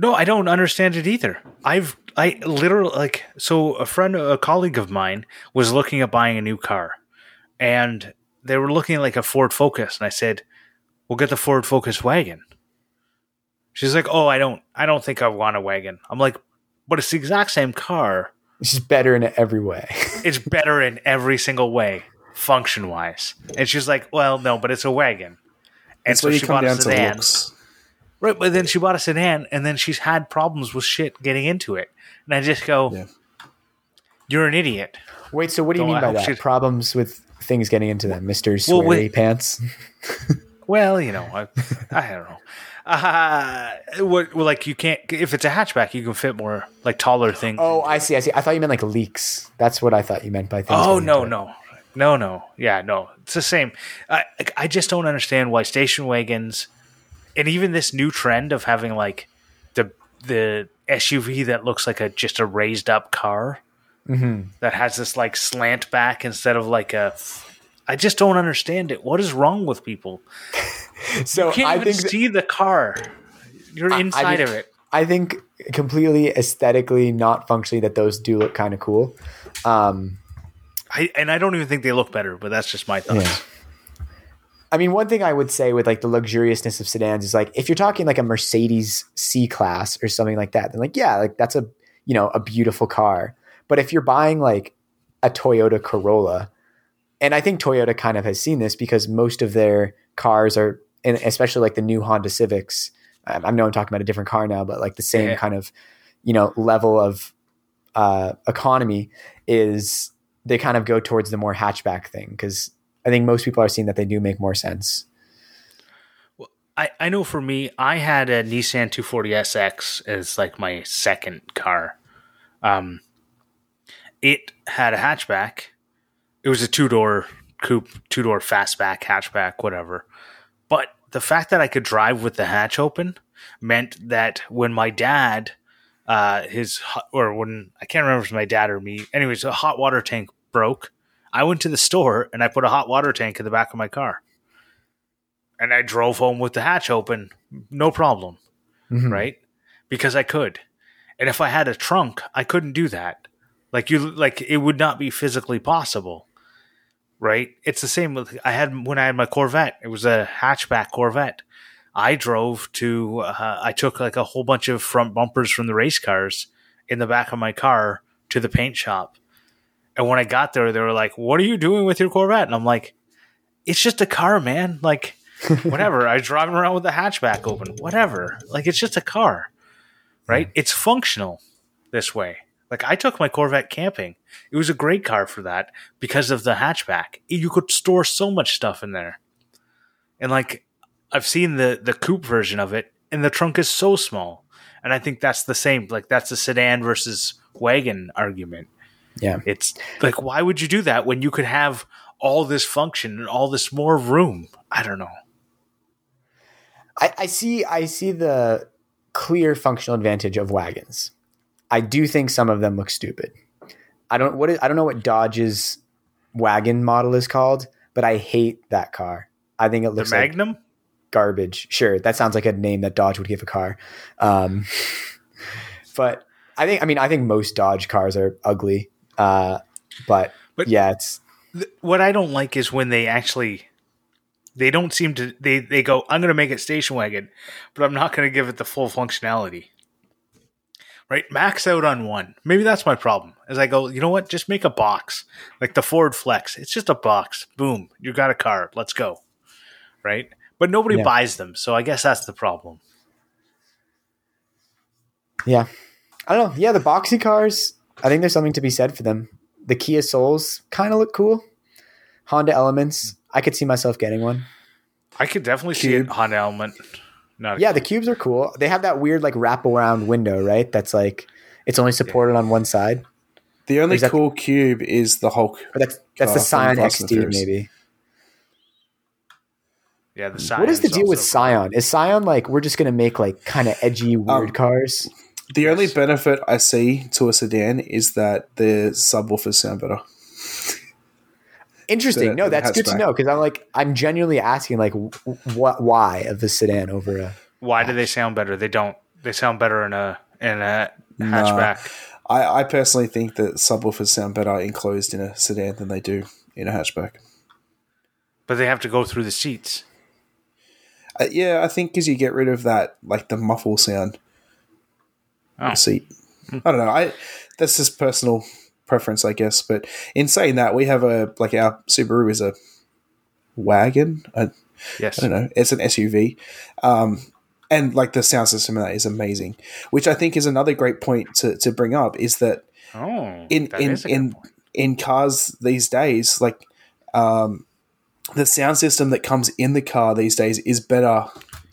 No, I don't understand it either. I've I literally like so a friend, a colleague of mine was looking at buying a new car, and they were looking at like a Ford Focus, and I said, "We'll get the Ford Focus wagon." She's like, "Oh, I don't, I don't think I want a wagon." I'm like, "But it's the exact same car. It's just better in every way. It's better in every single way, function wise." And she's like, "Well, no, but it's a wagon." And It's so she bought a sedan. Right, but then she bought a sedan, and then she's had problems with shit getting into it. And I just go, Yeah. "You're an idiot." Wait, so what do you Don't mean by that? she's- Problems with things getting into them, Mister Well, Sweary wait. Pants. Well, you know, I, I don't know. Uh, what, well, like you can't if it's a hatchback, you can fit more like taller things. Oh, I see. I see. I thought you meant like leaks. That's what I thought you meant by things. Oh getting no, it. no, no, no. Yeah, no. It's the same. I I just don't understand why station wagons, and even this new trend of having like the the SUV that looks like a just a raised up car Mm-hmm. that has this like slant back instead of like a. I just don't understand it. What is wrong with people? So You can't I even think th- see the car. You're I inside mean- of it. I think completely aesthetically, not functionally, that those do look kind of cool. Um, I, and I don't even think they look better, but that's just my thoughts. Yeah. I mean, one thing I would say with like the luxuriousness of sedans is like if you're talking like a Mercedes C class or something like that, then like yeah, like that's a you know a beautiful car. But if you're buying like a Toyota Corolla, and I think Toyota kind of has seen this because most of their cars are, and especially like the new Honda Civics. I I know I'm talking about a different car now, but like the same Yeah. kind of you know level of uh, economy is they kind of go towards the more hatchback thing because I think most people are seeing that they do make more sense. Well, I, I know for me, I had a Nissan 240SX as like my second car. Um, it had a hatchback. It was a two door coupe, two door fastback, hatchback, whatever. But the fact that I could drive with the hatch open meant that when my dad, uh, his or when I can't remember if it was my dad or me, anyways, a hot water tank broke. I went to the store and I put a hot water tank in the back of my car and I drove home with the hatch open, no problem, Mhm. right? Because I could. And if I had a trunk, I couldn't do that. Like you like it would not be physically possible. Right? It's the same with I had when I had my Corvette. It was a hatchback Corvette. I drove to uh, I took like a whole bunch of front bumpers from the race cars in the back of my car to the paint shop. And when I got there, they were like, "What are you doing with your Corvette?" And I'm like, "It's just a car, man. Like, whatever. I was driving around with the hatchback open. Whatever. Like, it's just a car, right? It's functional this way. Like, I took my Corvette camping. It was a great car for that because of the hatchback. You could store so much stuff in there. And like, I've seen the the coupe version of it, and the trunk is so small. And I think that's the same. Like, that's the sedan versus wagon argument. Yeah. It's like, why would you do that when you could have all this function and all this more room? I don't know. I, I see I see the clear functional advantage of wagons. I do think some of them look stupid. I don't what is, I don't know what Dodge's wagon model is called, but I hate that car. I think it The looks like Magnum? garbage. Sure, that sounds like a name that Dodge would give a car. Um, but I think I mean I think most Dodge cars are ugly. Uh, but, But- yeah, it's Th- what I don't like is when they actually they don't seem to they they go I'm going to make it station wagon, but I'm not going to give it the full functionality. right? Max out on one. Maybe that's my problem. As I go, you know what? Just make a box like the Ford Flex. It's just a box. Boom, you got a car. Let's go, right? But nobody Yeah. buys them, so I guess that's the problem. Yeah. I don't know. Yeah, the boxy cars, I think there's something to be said for them. The Kia Souls kind of look cool. Honda Elements, I could see myself getting one. I could definitely see Cube. it Honda element. Not a Yeah, the cubes are cool. They have that weird like wraparound window, right? That's like it's only supported on one side. The only that- cool cube is the Hulk. That's that's the Uh, Scion XD maybe. yeah. The what is the deal with also- Scion? Is Scion like we're just gonna make like kind of edgy weird Um, cars? The only benefit I see to a sedan is that the subwoofers sound better. Interesting. the- no, that's good to know because I'm like I'm genuinely asking like what why of the sedan over a Why do they sound better? They don't. They sound better in a in a Nah. hatchback. I, I personally think that subwoofers sound better enclosed in a sedan than they do in a hatchback. But they have to go through the seats. Uh, yeah, I think because you get rid of that, like the muffle sound Oh. seat. I don't know. I that's just personal preference, I guess. But in saying that, we have a like our Subaru is a wagon. I, Yes. I don't know. It's an SUV, um, and like the sound system in that is amazing. Which I think is another great point to, to bring up is that Oh, in that in a in point. in cars these days, like um, the sound system that comes in the car these days is better.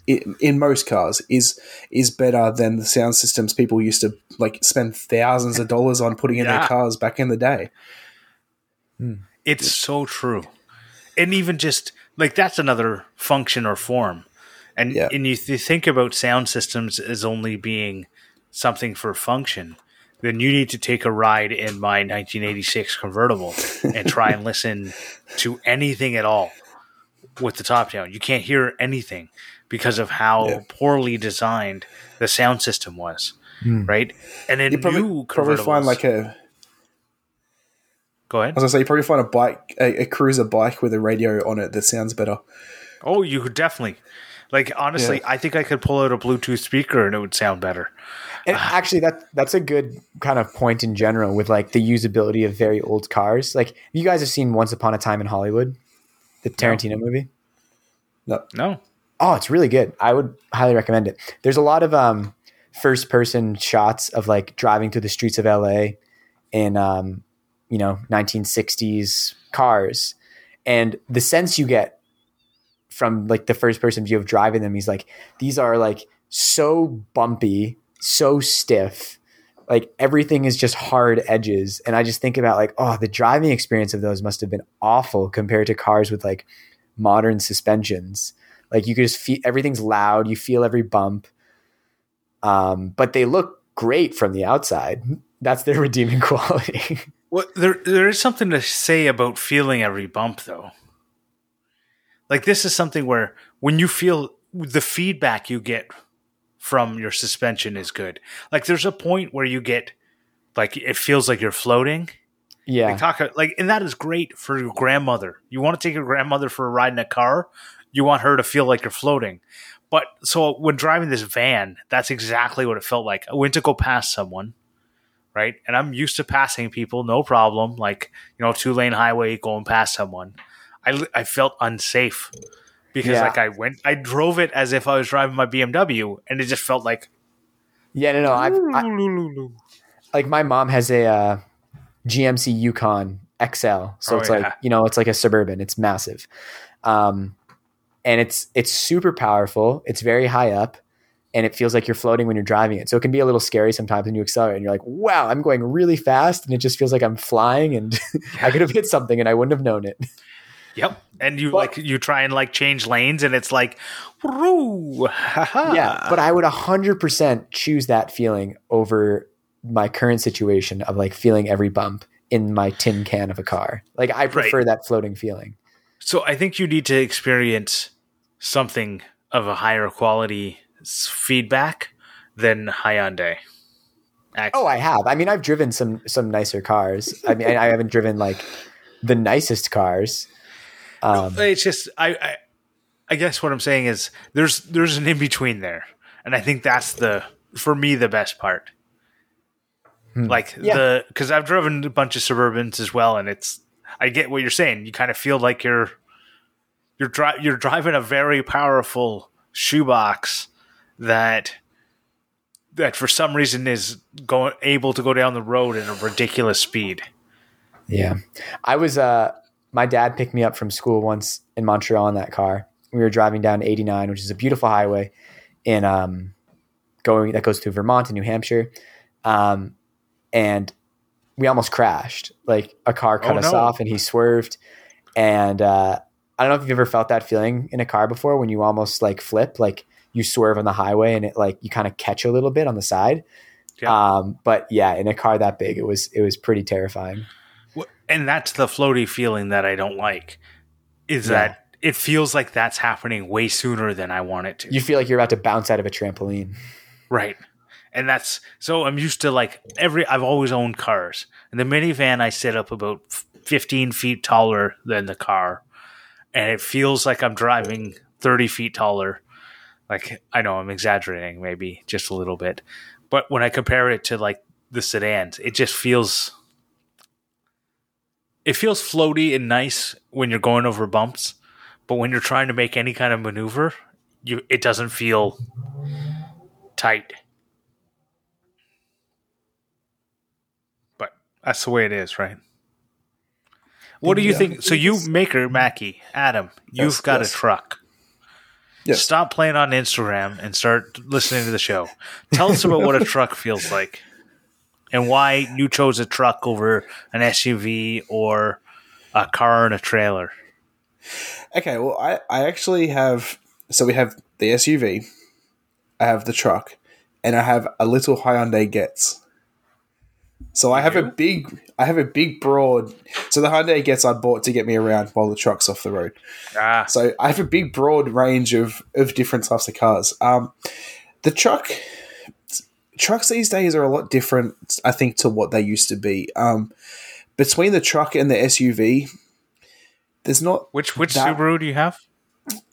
In, most cars, is is better than the sound systems people used to like spend thousands of dollars on putting in Yeah. their cars back in the day. Hmm. It's so true. And even just like that's another function or form. And Yeah. and you, you think about sound systems as only being something for function, then you need to take a ride in my 1986 convertible and try and listen to anything at all with the top down. You can't hear anything because of how Yeah. poorly designed the sound system was, hmm. right? And in You probably probably find like a go ahead. As I was gonna say you probably find a bike, a, a cruiser bike with a radio on it that sounds better. Oh, you could definitely. Like honestly, I think I could pull out a Bluetooth speaker and it would sound better. And actually, that that's a good kind of point in general with like the usability of very old cars. Like you guys have seen Once Upon a Time in Hollywood, the Tarantino movie. No, no, Oh, it's really good. I would highly recommend it. There's a lot of um, first person shots of like driving through the streets of LA in um, you know 1960s cars, and the sense you get from like the first person view of driving them, he's like these are like so bumpy, so stiff. Like everything is just hard edges, and I just think about like, oh, the driving experience of those must have been awful compared to cars with like modern suspensions. Like you can just feel everything's loud. You feel every bump. Um, but they look great from the outside. That's their redeeming quality. well, there there is something to say about feeling every bump, though. Like this is something where when you feel the feedback you get from your suspension is good. Like there's a point where you get like it feels like you're floating. yeah. Like talk like and that is great for your grandmother. You want to take your grandmother for a ride in a car, you want her to feel like you're floating. But so when driving this van, that's exactly what it felt like. I went to go past someone, right? And I'm used to passing people, no problem. Like, you know, two lane highway going past someone. I, I felt unsafe because Yeah. like I went, I drove it as if I was driving my BMW and it just felt like, Yeah, no, no. I've, like my mom has a uh, GMC Yukon XL, so Oh, it's yeah. like you know, it's like a suburban. It's massive, um, and it's it's super powerful. It's very high up, and it feels like you're floating when you're driving it. So it can be a little scary sometimes when you accelerate, and you're like, "Wow, I'm going really fast," and it just feels like I'm flying, and I could have hit something, and I wouldn't have known it. Yep. And you But- like you try and like change lanes and it's like yeah, but I would 100% choose that feeling over my current situation of like feeling every bump in my tin can of a car. Like I prefer that floating feeling. So I think you need to experience something of a higher quality feedback than Hyundai. Actually. Oh, I have. I mean, I've driven some some nicer cars. I mean, I, haven't driven like the nicest cars. Um, it's just I, I I guess what I'm saying is there's there's an in between there, and I think that's the for me the best part Like Yeah. the because I've driven a bunch of Suburbans as well, and it's I get what you're saying. You kind of feel like you're you're dri- you're driving a very powerful shoebox that that for some reason is going able to go down the road at a ridiculous speed. Yeah. I was uh my dad picked me up from school once in Montreal in that car. We were driving down 89, which is a beautiful highway in um going that goes through Vermont and New Hampshire. Um and we almost crashed. Like a car cut Oh, us no. off and he swerved and uh I don't know if you've ever felt that feeling in a car before when you almost like flip, like you swerve on the highway and it like you kind of catch a little bit on the side. Yeah. Um, but yeah, in a car that big, it was it was pretty terrifying. And that's the floaty feeling that I don't like. Is Yeah. that it feels like that's happening way sooner than I want it to. You feel like you're about to bounce out of a trampoline. Right. And that's so I'm used to like every I've always owned cars. And the minivan I sit up about 15 feet taller than the car. And it feels like I'm driving 30 feet taller. Like I know I'm exaggerating maybe just a little bit. But when I compare it to like the sedans, it just feels it feels floaty and nice when you're going over bumps, but when you're trying to make any kind of maneuver, you it doesn't feel tight. But that's the way it is, right? What do you Yeah. think? So you maker Mackie, Adam, you've Yes, got yes. a truck. Yes. Stop playing on Instagram and start listening to the show. Tell us about what a truck feels like and why you chose a truck over an SUV or a car and a trailer. Okay, well, I, I actually have. So we have the SUV, I have the truck, and I have a little Hyundai Getz. So I have a big, I have a big broad. So the Hyundai Getz I bought to get me around while the truck's off the road. Ah, So I have a big broad range of of different types of cars. Um, the truck trucks these days are a lot different, I think, to what they used to be. Um, between the truck and the SUV, there's not which which That- Subaru do you have?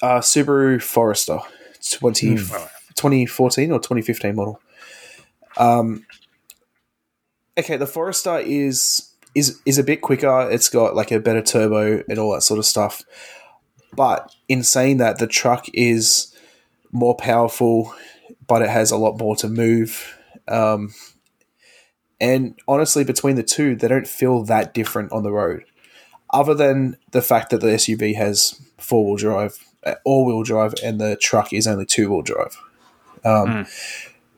uh, Subaru Forester 20, Hmm. 2014 or 2015 model. Um, okay, the Forester is is is a bit quicker. It's got like a better turbo and all that sort of stuff. But in saying that, the truck is more powerful, but it has a lot more to move. Um, and honestly, between the two, they don't feel that different on the road other than the fact that the SUV has four wheel drive, uh, all wheel drive, and the truck is only two wheel drive. Um,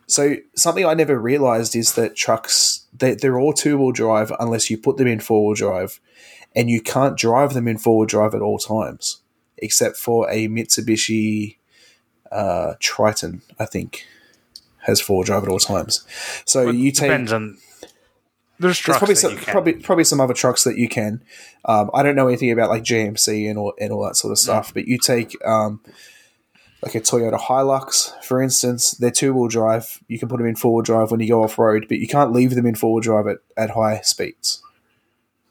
So something I never realized is that trucks they, they're all two wheel drive unless you put them in four wheel drive, and you can't drive them in four wheel drive at all times, except for a Mitsubishi uh, Triton, I think, has four wheel drive at all times. So But you take depends on. There's probably some, probably probably some other trucks that you can. Um, I don't know anything about like GMC and all and all that sort of stuff, but you take um, like a Toyota Hilux, for instance. They're two wheel drive. You can put them in four wheel drive when you go off road, but you can't leave them in four wheel drive at, at high speeds.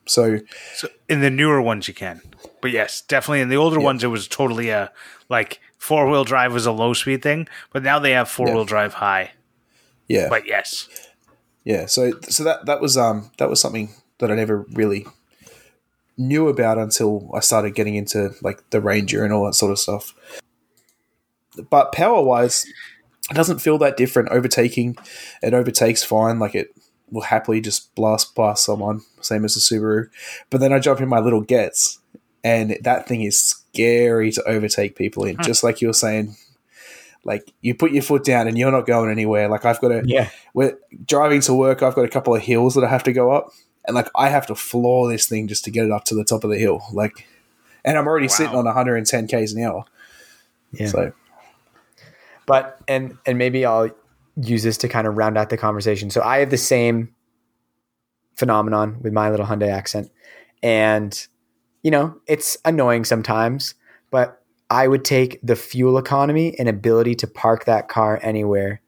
So So in the newer ones you can, but yes, definitely in the older ones it was totally a like four wheel drive was a low speed thing, but now they have four wheel drive high. yeah, But yes, yeah. So so that that was um that was something that I never really knew about until I started getting into like the Ranger and all that sort of stuff. But power wise, it doesn't feel that different. Overtaking, it overtakes fine. Like it will happily just blast past someone, same as the Subaru. But then I jump in my little Getz, and that thing is scary to overtake people in. Hmm. Just like you were saying, like you put your foot down and you're not going anywhere. Like I've got to, Yeah. we're driving to work. I've got a couple of hills that I have to go up, and like I have to floor this thing just to get it up to the top of the hill. Like, and I'm already sitting on 110 k's an hour. Yeah. So But and and maybe I'll use this to kind of round out the conversation. So I have the same phenomenon with my little Hyundai Accent, and you know it's annoying sometimes, but I would take the fuel economy and ability to park that car anywhere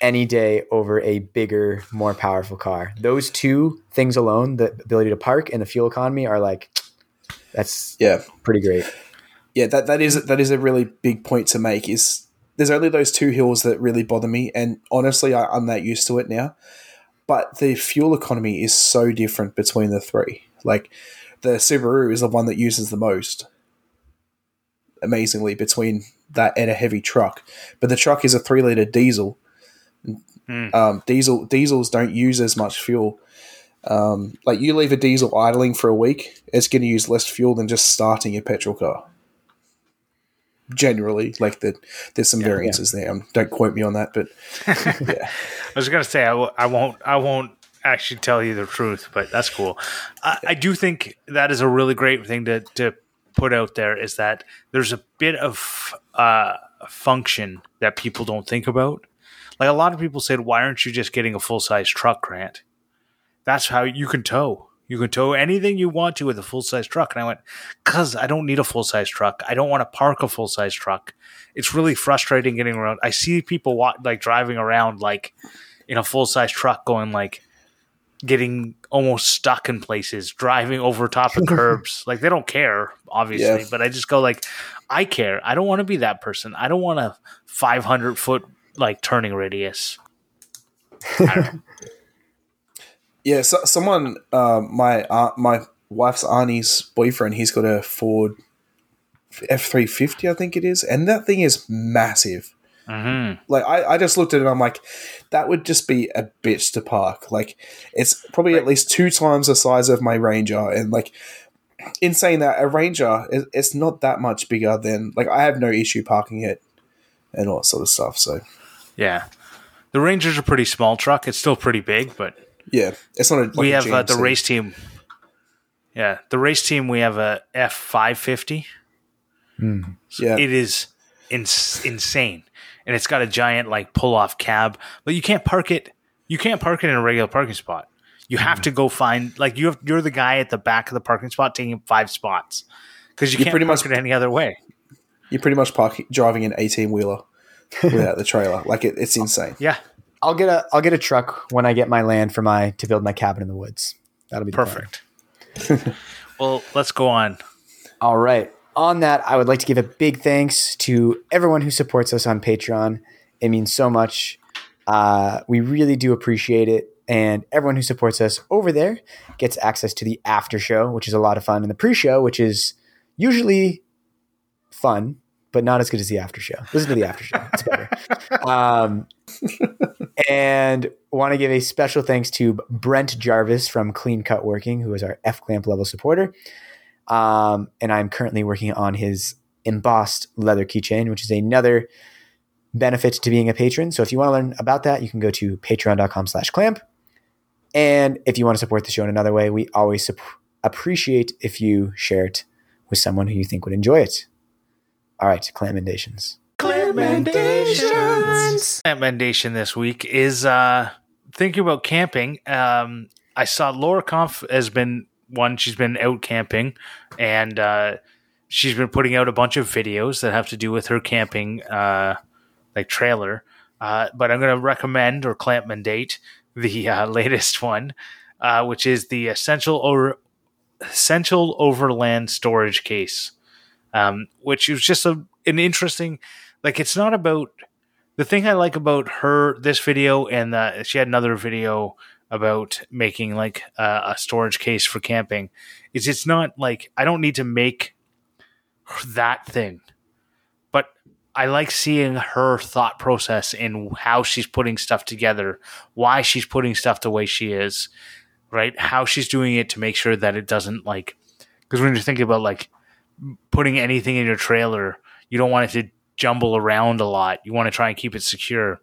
any day over a bigger, more powerful car. Those two things alone, the ability to park and the fuel economy, are like that's yeah, pretty great. yeah, that that is that is a really big point to make. Is there's only those two hills that really bother me, and honestly, I, I'm that used to it now. but the fuel economy is so different between the three. Like the Subaru is the one that uses the most, amazingly, between that and a heavy truck. But the truck is a three liter diesel. Mm. Um, diesel diesels don't use as much fuel. Um, like you leave a diesel idling for a week, it's going to use less fuel than just starting a petrol car. Generally, like that there's some variances there. Um, don't quote me on that, but yeah, I was gonna say I w- I won't I won't actually tell you the truth, but that's cool. I, I do think that is a really great thing to to put out there is that there's a bit of uh, function that people don't think about. Like a lot of people said, why aren't you just getting a full size truck, Grant? That's how you can tow. You can tow anything you want to with a full size truck. And I went, because I don't need a full size truck. I don't want to park a full size truck. It's really frustrating getting around. I see people wa- like driving around like in a full size truck going like getting almost stuck in places, driving over top of curbs. Like they don't care, obviously, Yeah. but I just go like, I care. I don't want to be that person. I don't want a 500 foot like turning radius. I don't know. yeah. So, someone, uh, my uh, my wife's auntie's boyfriend, he's got a Ford F three fifty, I think it is, and that thing is massive. Mhm. Like I, I just looked at it, and I'm like, that would just be a bitch to park. Like it's probably at least two times the size of my Ranger, and like in saying that, a Ranger is it's not that much bigger than like I have no issue parking it and all that sort of stuff. So Yeah. The Ranger's a pretty small truck. It's still pretty big, but yeah, it's not a. Like we a have uh, the GMC. race team. Yeah, the race team. We have a F five fifty. Yeah, It is ins- insane, and it's got a giant like pull off cab. But you can't park it. You can't park it in a regular parking spot. You have to go find like you have. You're the guy at the back of the parking spot taking five spots because you You can't pretty park much- it any other way. you're pretty much parking driving an eighteen wheeler without the trailer. Like it, it's insane. Yeah, I'll get a I'll get a truck when I get my land for my to build my cabin in the woods. That'll be perfect. well, let's go on. All right. On that, I would like to give a big thanks to everyone who supports us on Patreon. It means so much. Uh, we really do appreciate it. And everyone who supports us over there gets access to the after show, which is a lot of fun, and the pre show, which is usually fun, but not as good as the after show. Listen to the after show, it's better. um, and want to give a special thanks to Brent Jarvis from Clean Cut Working, who is our F Clamp level supporter. Um, and I'm currently working on his embossed leather keychain, which is another benefit to being a patron. So if you want to learn about that, you can go to patreon.com slash clamp. And if you want to support the show in another way, we always appreciate if you share it with someone who you think would enjoy it. All right, clammendations. recommendation this week is uh thinking about camping. Um I saw Laura Kampf has been one, she's been out camping and uh she's been putting out a bunch of videos that have to do with her camping uh like trailer. Uh but I'm gonna recommend or clamp mandate the uh, latest one, uh, which is the essential over essential overland storage case. Um, which is just a an interesting like it's not about the thing I like about her this video and uh, she had another video about making like uh, a storage case for camping is it's not like I don't need to make that thing, but I like seeing her thought process in how she's putting stuff together, why she's putting stuff the way she is, right? How she's doing it to make sure that it doesn't like because when you're thinking about like putting anything in your trailer, you don't want it to jumble around a lot. You want to try and keep it secure.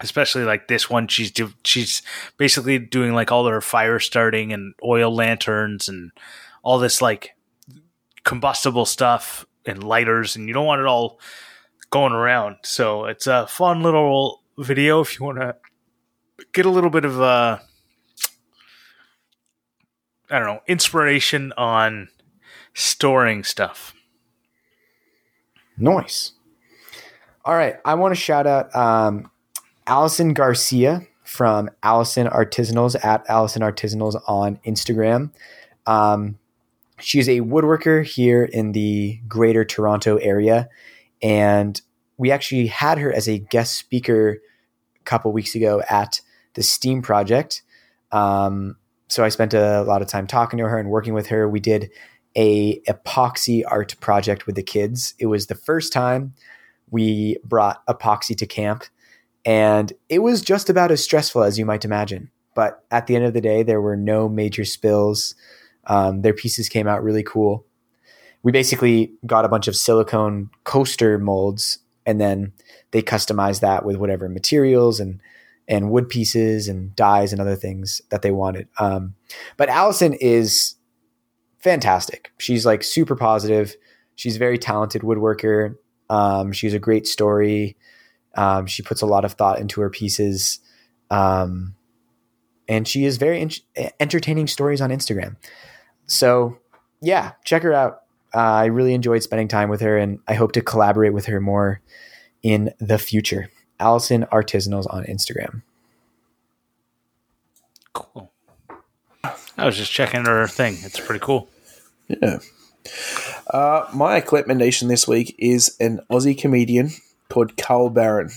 Especially like this one, she's do, she's basically doing like all her fire starting and oil lanterns and all this like combustible stuff and lighters, and you don't want it all going around. So it's a fun little video if you want to get a little bit of uh, I don't know inspiration on storing stuff. Nice. All right. I want to shout out um, Allison Garcia from Allison Artisanals at Allison Artisanals on Instagram. Um, she's a woodworker here in the greater Toronto area. And we actually had her as a guest speaker a couple weeks ago at the Steam project. Um, so I spent a lot of time talking to her and working with her. We did a epoxy art project with the kids. It was the first time we brought epoxy to camp, and it was just about as stressful as you might imagine. But at the end of the day, there were no major spills. Um, their pieces came out really cool. We basically got a bunch of silicone coaster molds, and then they customized that with whatever materials and and wood pieces and dyes and other things that they wanted. Um, but Allison is fantastic. She's like super positive. She's a very talented woodworker. Um, she's a great story. Um, she puts a lot of thought into her pieces. Um, and she is very in- entertaining stories on Instagram. So, yeah, check her out. Uh, I really enjoyed spending time with her, and I hope to collaborate with her more in the future. Allison Artisanals on Instagram. Cool. I was just checking her thing. It's pretty cool. Yeah. Uh, my recommendation this week is an Aussie comedian called Carl Barron.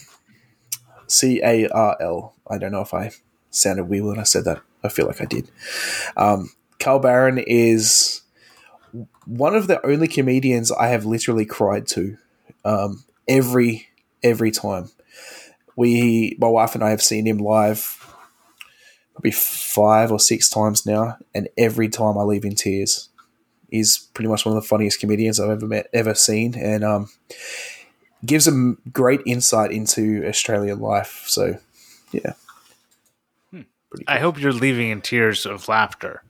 C A R L. I don't know if I sounded weird when I said that. I feel like I did. Um, Carl Barron is one of the only comedians I have literally cried to um, every every time. We, my wife and I, have seen him live probably five or six times now, and every time I leave in tears. He's pretty much one of the funniest comedians I've ever met, ever seen, and um, gives a great insight into Australian life. So, yeah, Pretty I hope you're leaving in tears of laughter.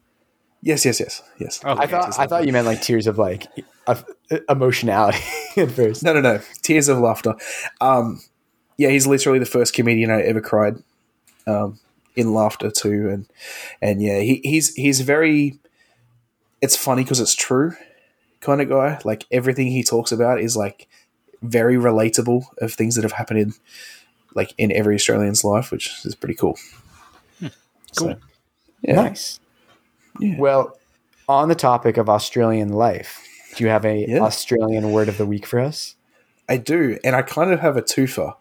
yes, yes, yes, yes. Okay. I thought I thought you meant like tears of like of emotionality at first. No, no, no. Tears of laughter. Um, yeah, he's literally the first comedian I ever cried um, in laughter to, and and yeah, he, he's he's very. It's funny because it's true, kind of guy. Like everything he talks about is like very relatable of things that have happened in like in every Australian's life, which is pretty cool. Cool. So, yeah. Nice. Yeah. Well, on the topic of Australian life, do you have a Yeah. Australian word of the week for us? I do, and I kind of have a twofer.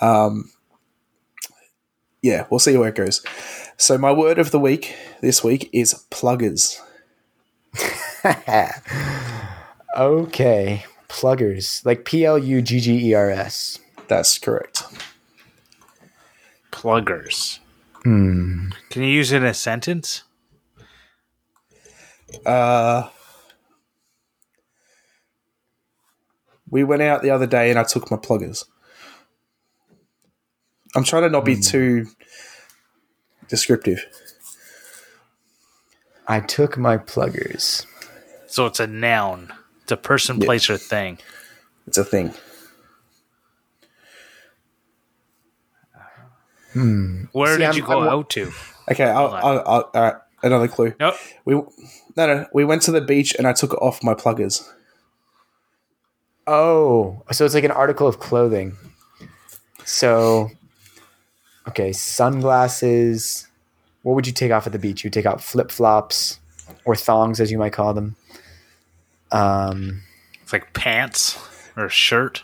Um, yeah, we'll see where it goes. So my word of the week this week is pluggers. okay, pluggers like P L U G G E R S. That's correct. Pluggers. Hmm. Can you use it in a sentence? Uh, we went out the other day, and I took my pluggers. I'm trying to not be too descriptive. I took my pluggers. So it's a noun. It's a person, Yeah. place, or thing. It's a thing. Hmm. Where See, did I'm- you go I'm- out to? Okay, I'll, Hold I'll, I'll, all right. Another clue. Nope. We no no. We went to the beach, and I took off my pluggers. Oh, so it's like an article of clothing. So, okay, sunglasses. What would you take off at the beach? You take out flip flops or thongs, as you might call them. Um, It's like pants or a shirt.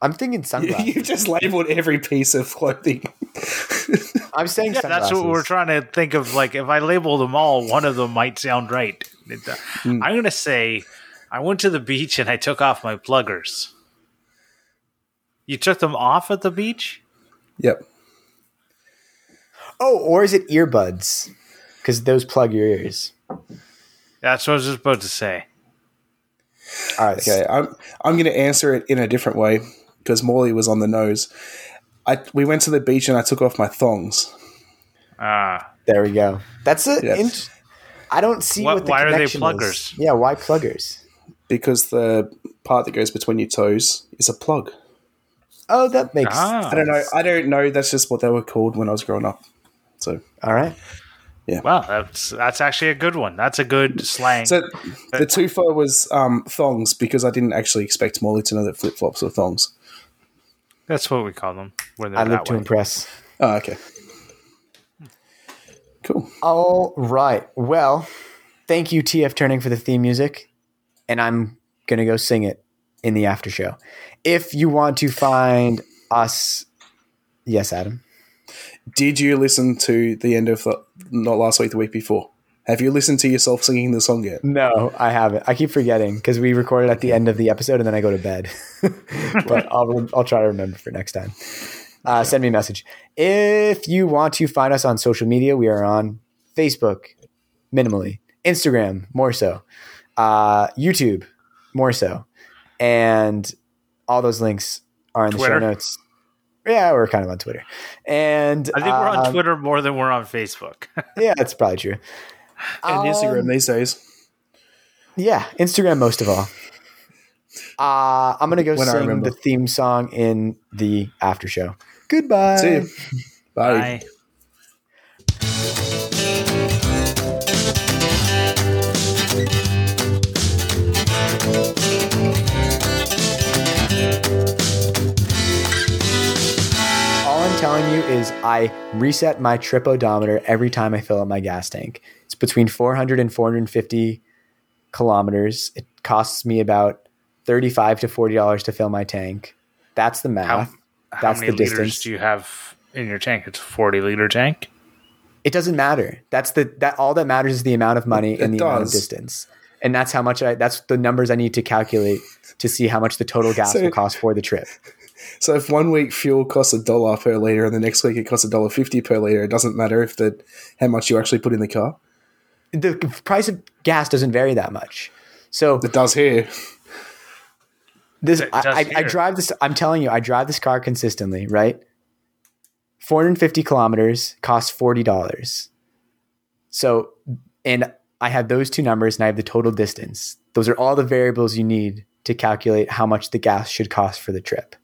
I'm thinking sunglasses. you just labeled every piece of clothing. I'm saying Yeah, sunglasses. that's what we're trying to think of. Like, if I label them all, one of them might sound right. It- uh, Hmm. I'm going to say I went to the beach and I took off my pluggers. You took them off at the beach? yep. Oh, or is it earbuds? Because those plug your ears. That's what I was just about to say. All right. Okay. I'm I'm going to answer it in a different way because Morley was on the nose. I we went to the beach and I took off my thongs. Ah, There we go. That's it. Yes. I don't see Why- what the why are they connection is. pluggers? Yeah, why pluggers? because the part that goes between your toes is a plug. Oh, that makes. ah. I don't know. I don't know. That's just what they were called when I was growing up. So, All right. Yeah. Well, that's that's actually a good one. That's a good slang. so the twofer was um, thongs because I didn't actually expect Molly to know that flip flops were thongs. that's what we call them. When they're I live that to way. impress. Oh, okay. Cool. All right. Well, thank you, TF Turning, for the theme music. And I'm going to go sing it in the after show. If you want to find us. Yes, Adam. Did you listen to the end of the, not last week, the week before? Have you listened to yourself singing the song yet? No, I haven't. I keep forgetting because we recorded at the end of the episode and then I go to bed. but I'll I'll try to remember for next time. Uh, send me a message if you want to find us on social media. We are on Facebook, minimally, Instagram, more so, uh, YouTube, more so, and all those links are in the Twitter? show notes. Yeah, we're kind of on Twitter, and I think we're on um, Twitter more than we're on Facebook. Yeah, that's probably true. And Instagram Um, these days. Yeah, Instagram most of all. Uh, I'm gonna go When sing the theme song in the after show. Goodbye. See you. Bye. Bye. Telling you is I reset my trip odometer every time I fill up my gas tank. It's between 400 and 450 kilometers. It costs me about 35 to 40 dollars to fill my tank. That's the math. How That's many the liters distance. do you have in your tank? It's a 40 liter tank. it doesn't matter. That's the that all that matters is the amount of money It and the amount of distance. And that's how much I that's the numbers I need to calculate to see how much the total gas So- will cost for the trip. So if one week fuel costs a dollar per liter and the next week it costs a dollar fifty per liter, it doesn't matter if the how much you actually put in the car. The price of gas doesn't vary that much. So It does here. this I, I, I drive this I'm telling you, I drive this car consistently, right? 450 kilometers costs $40. So and I have those two numbers and I have the total distance. Those are all the variables you need to calculate how much the gas should cost for the trip.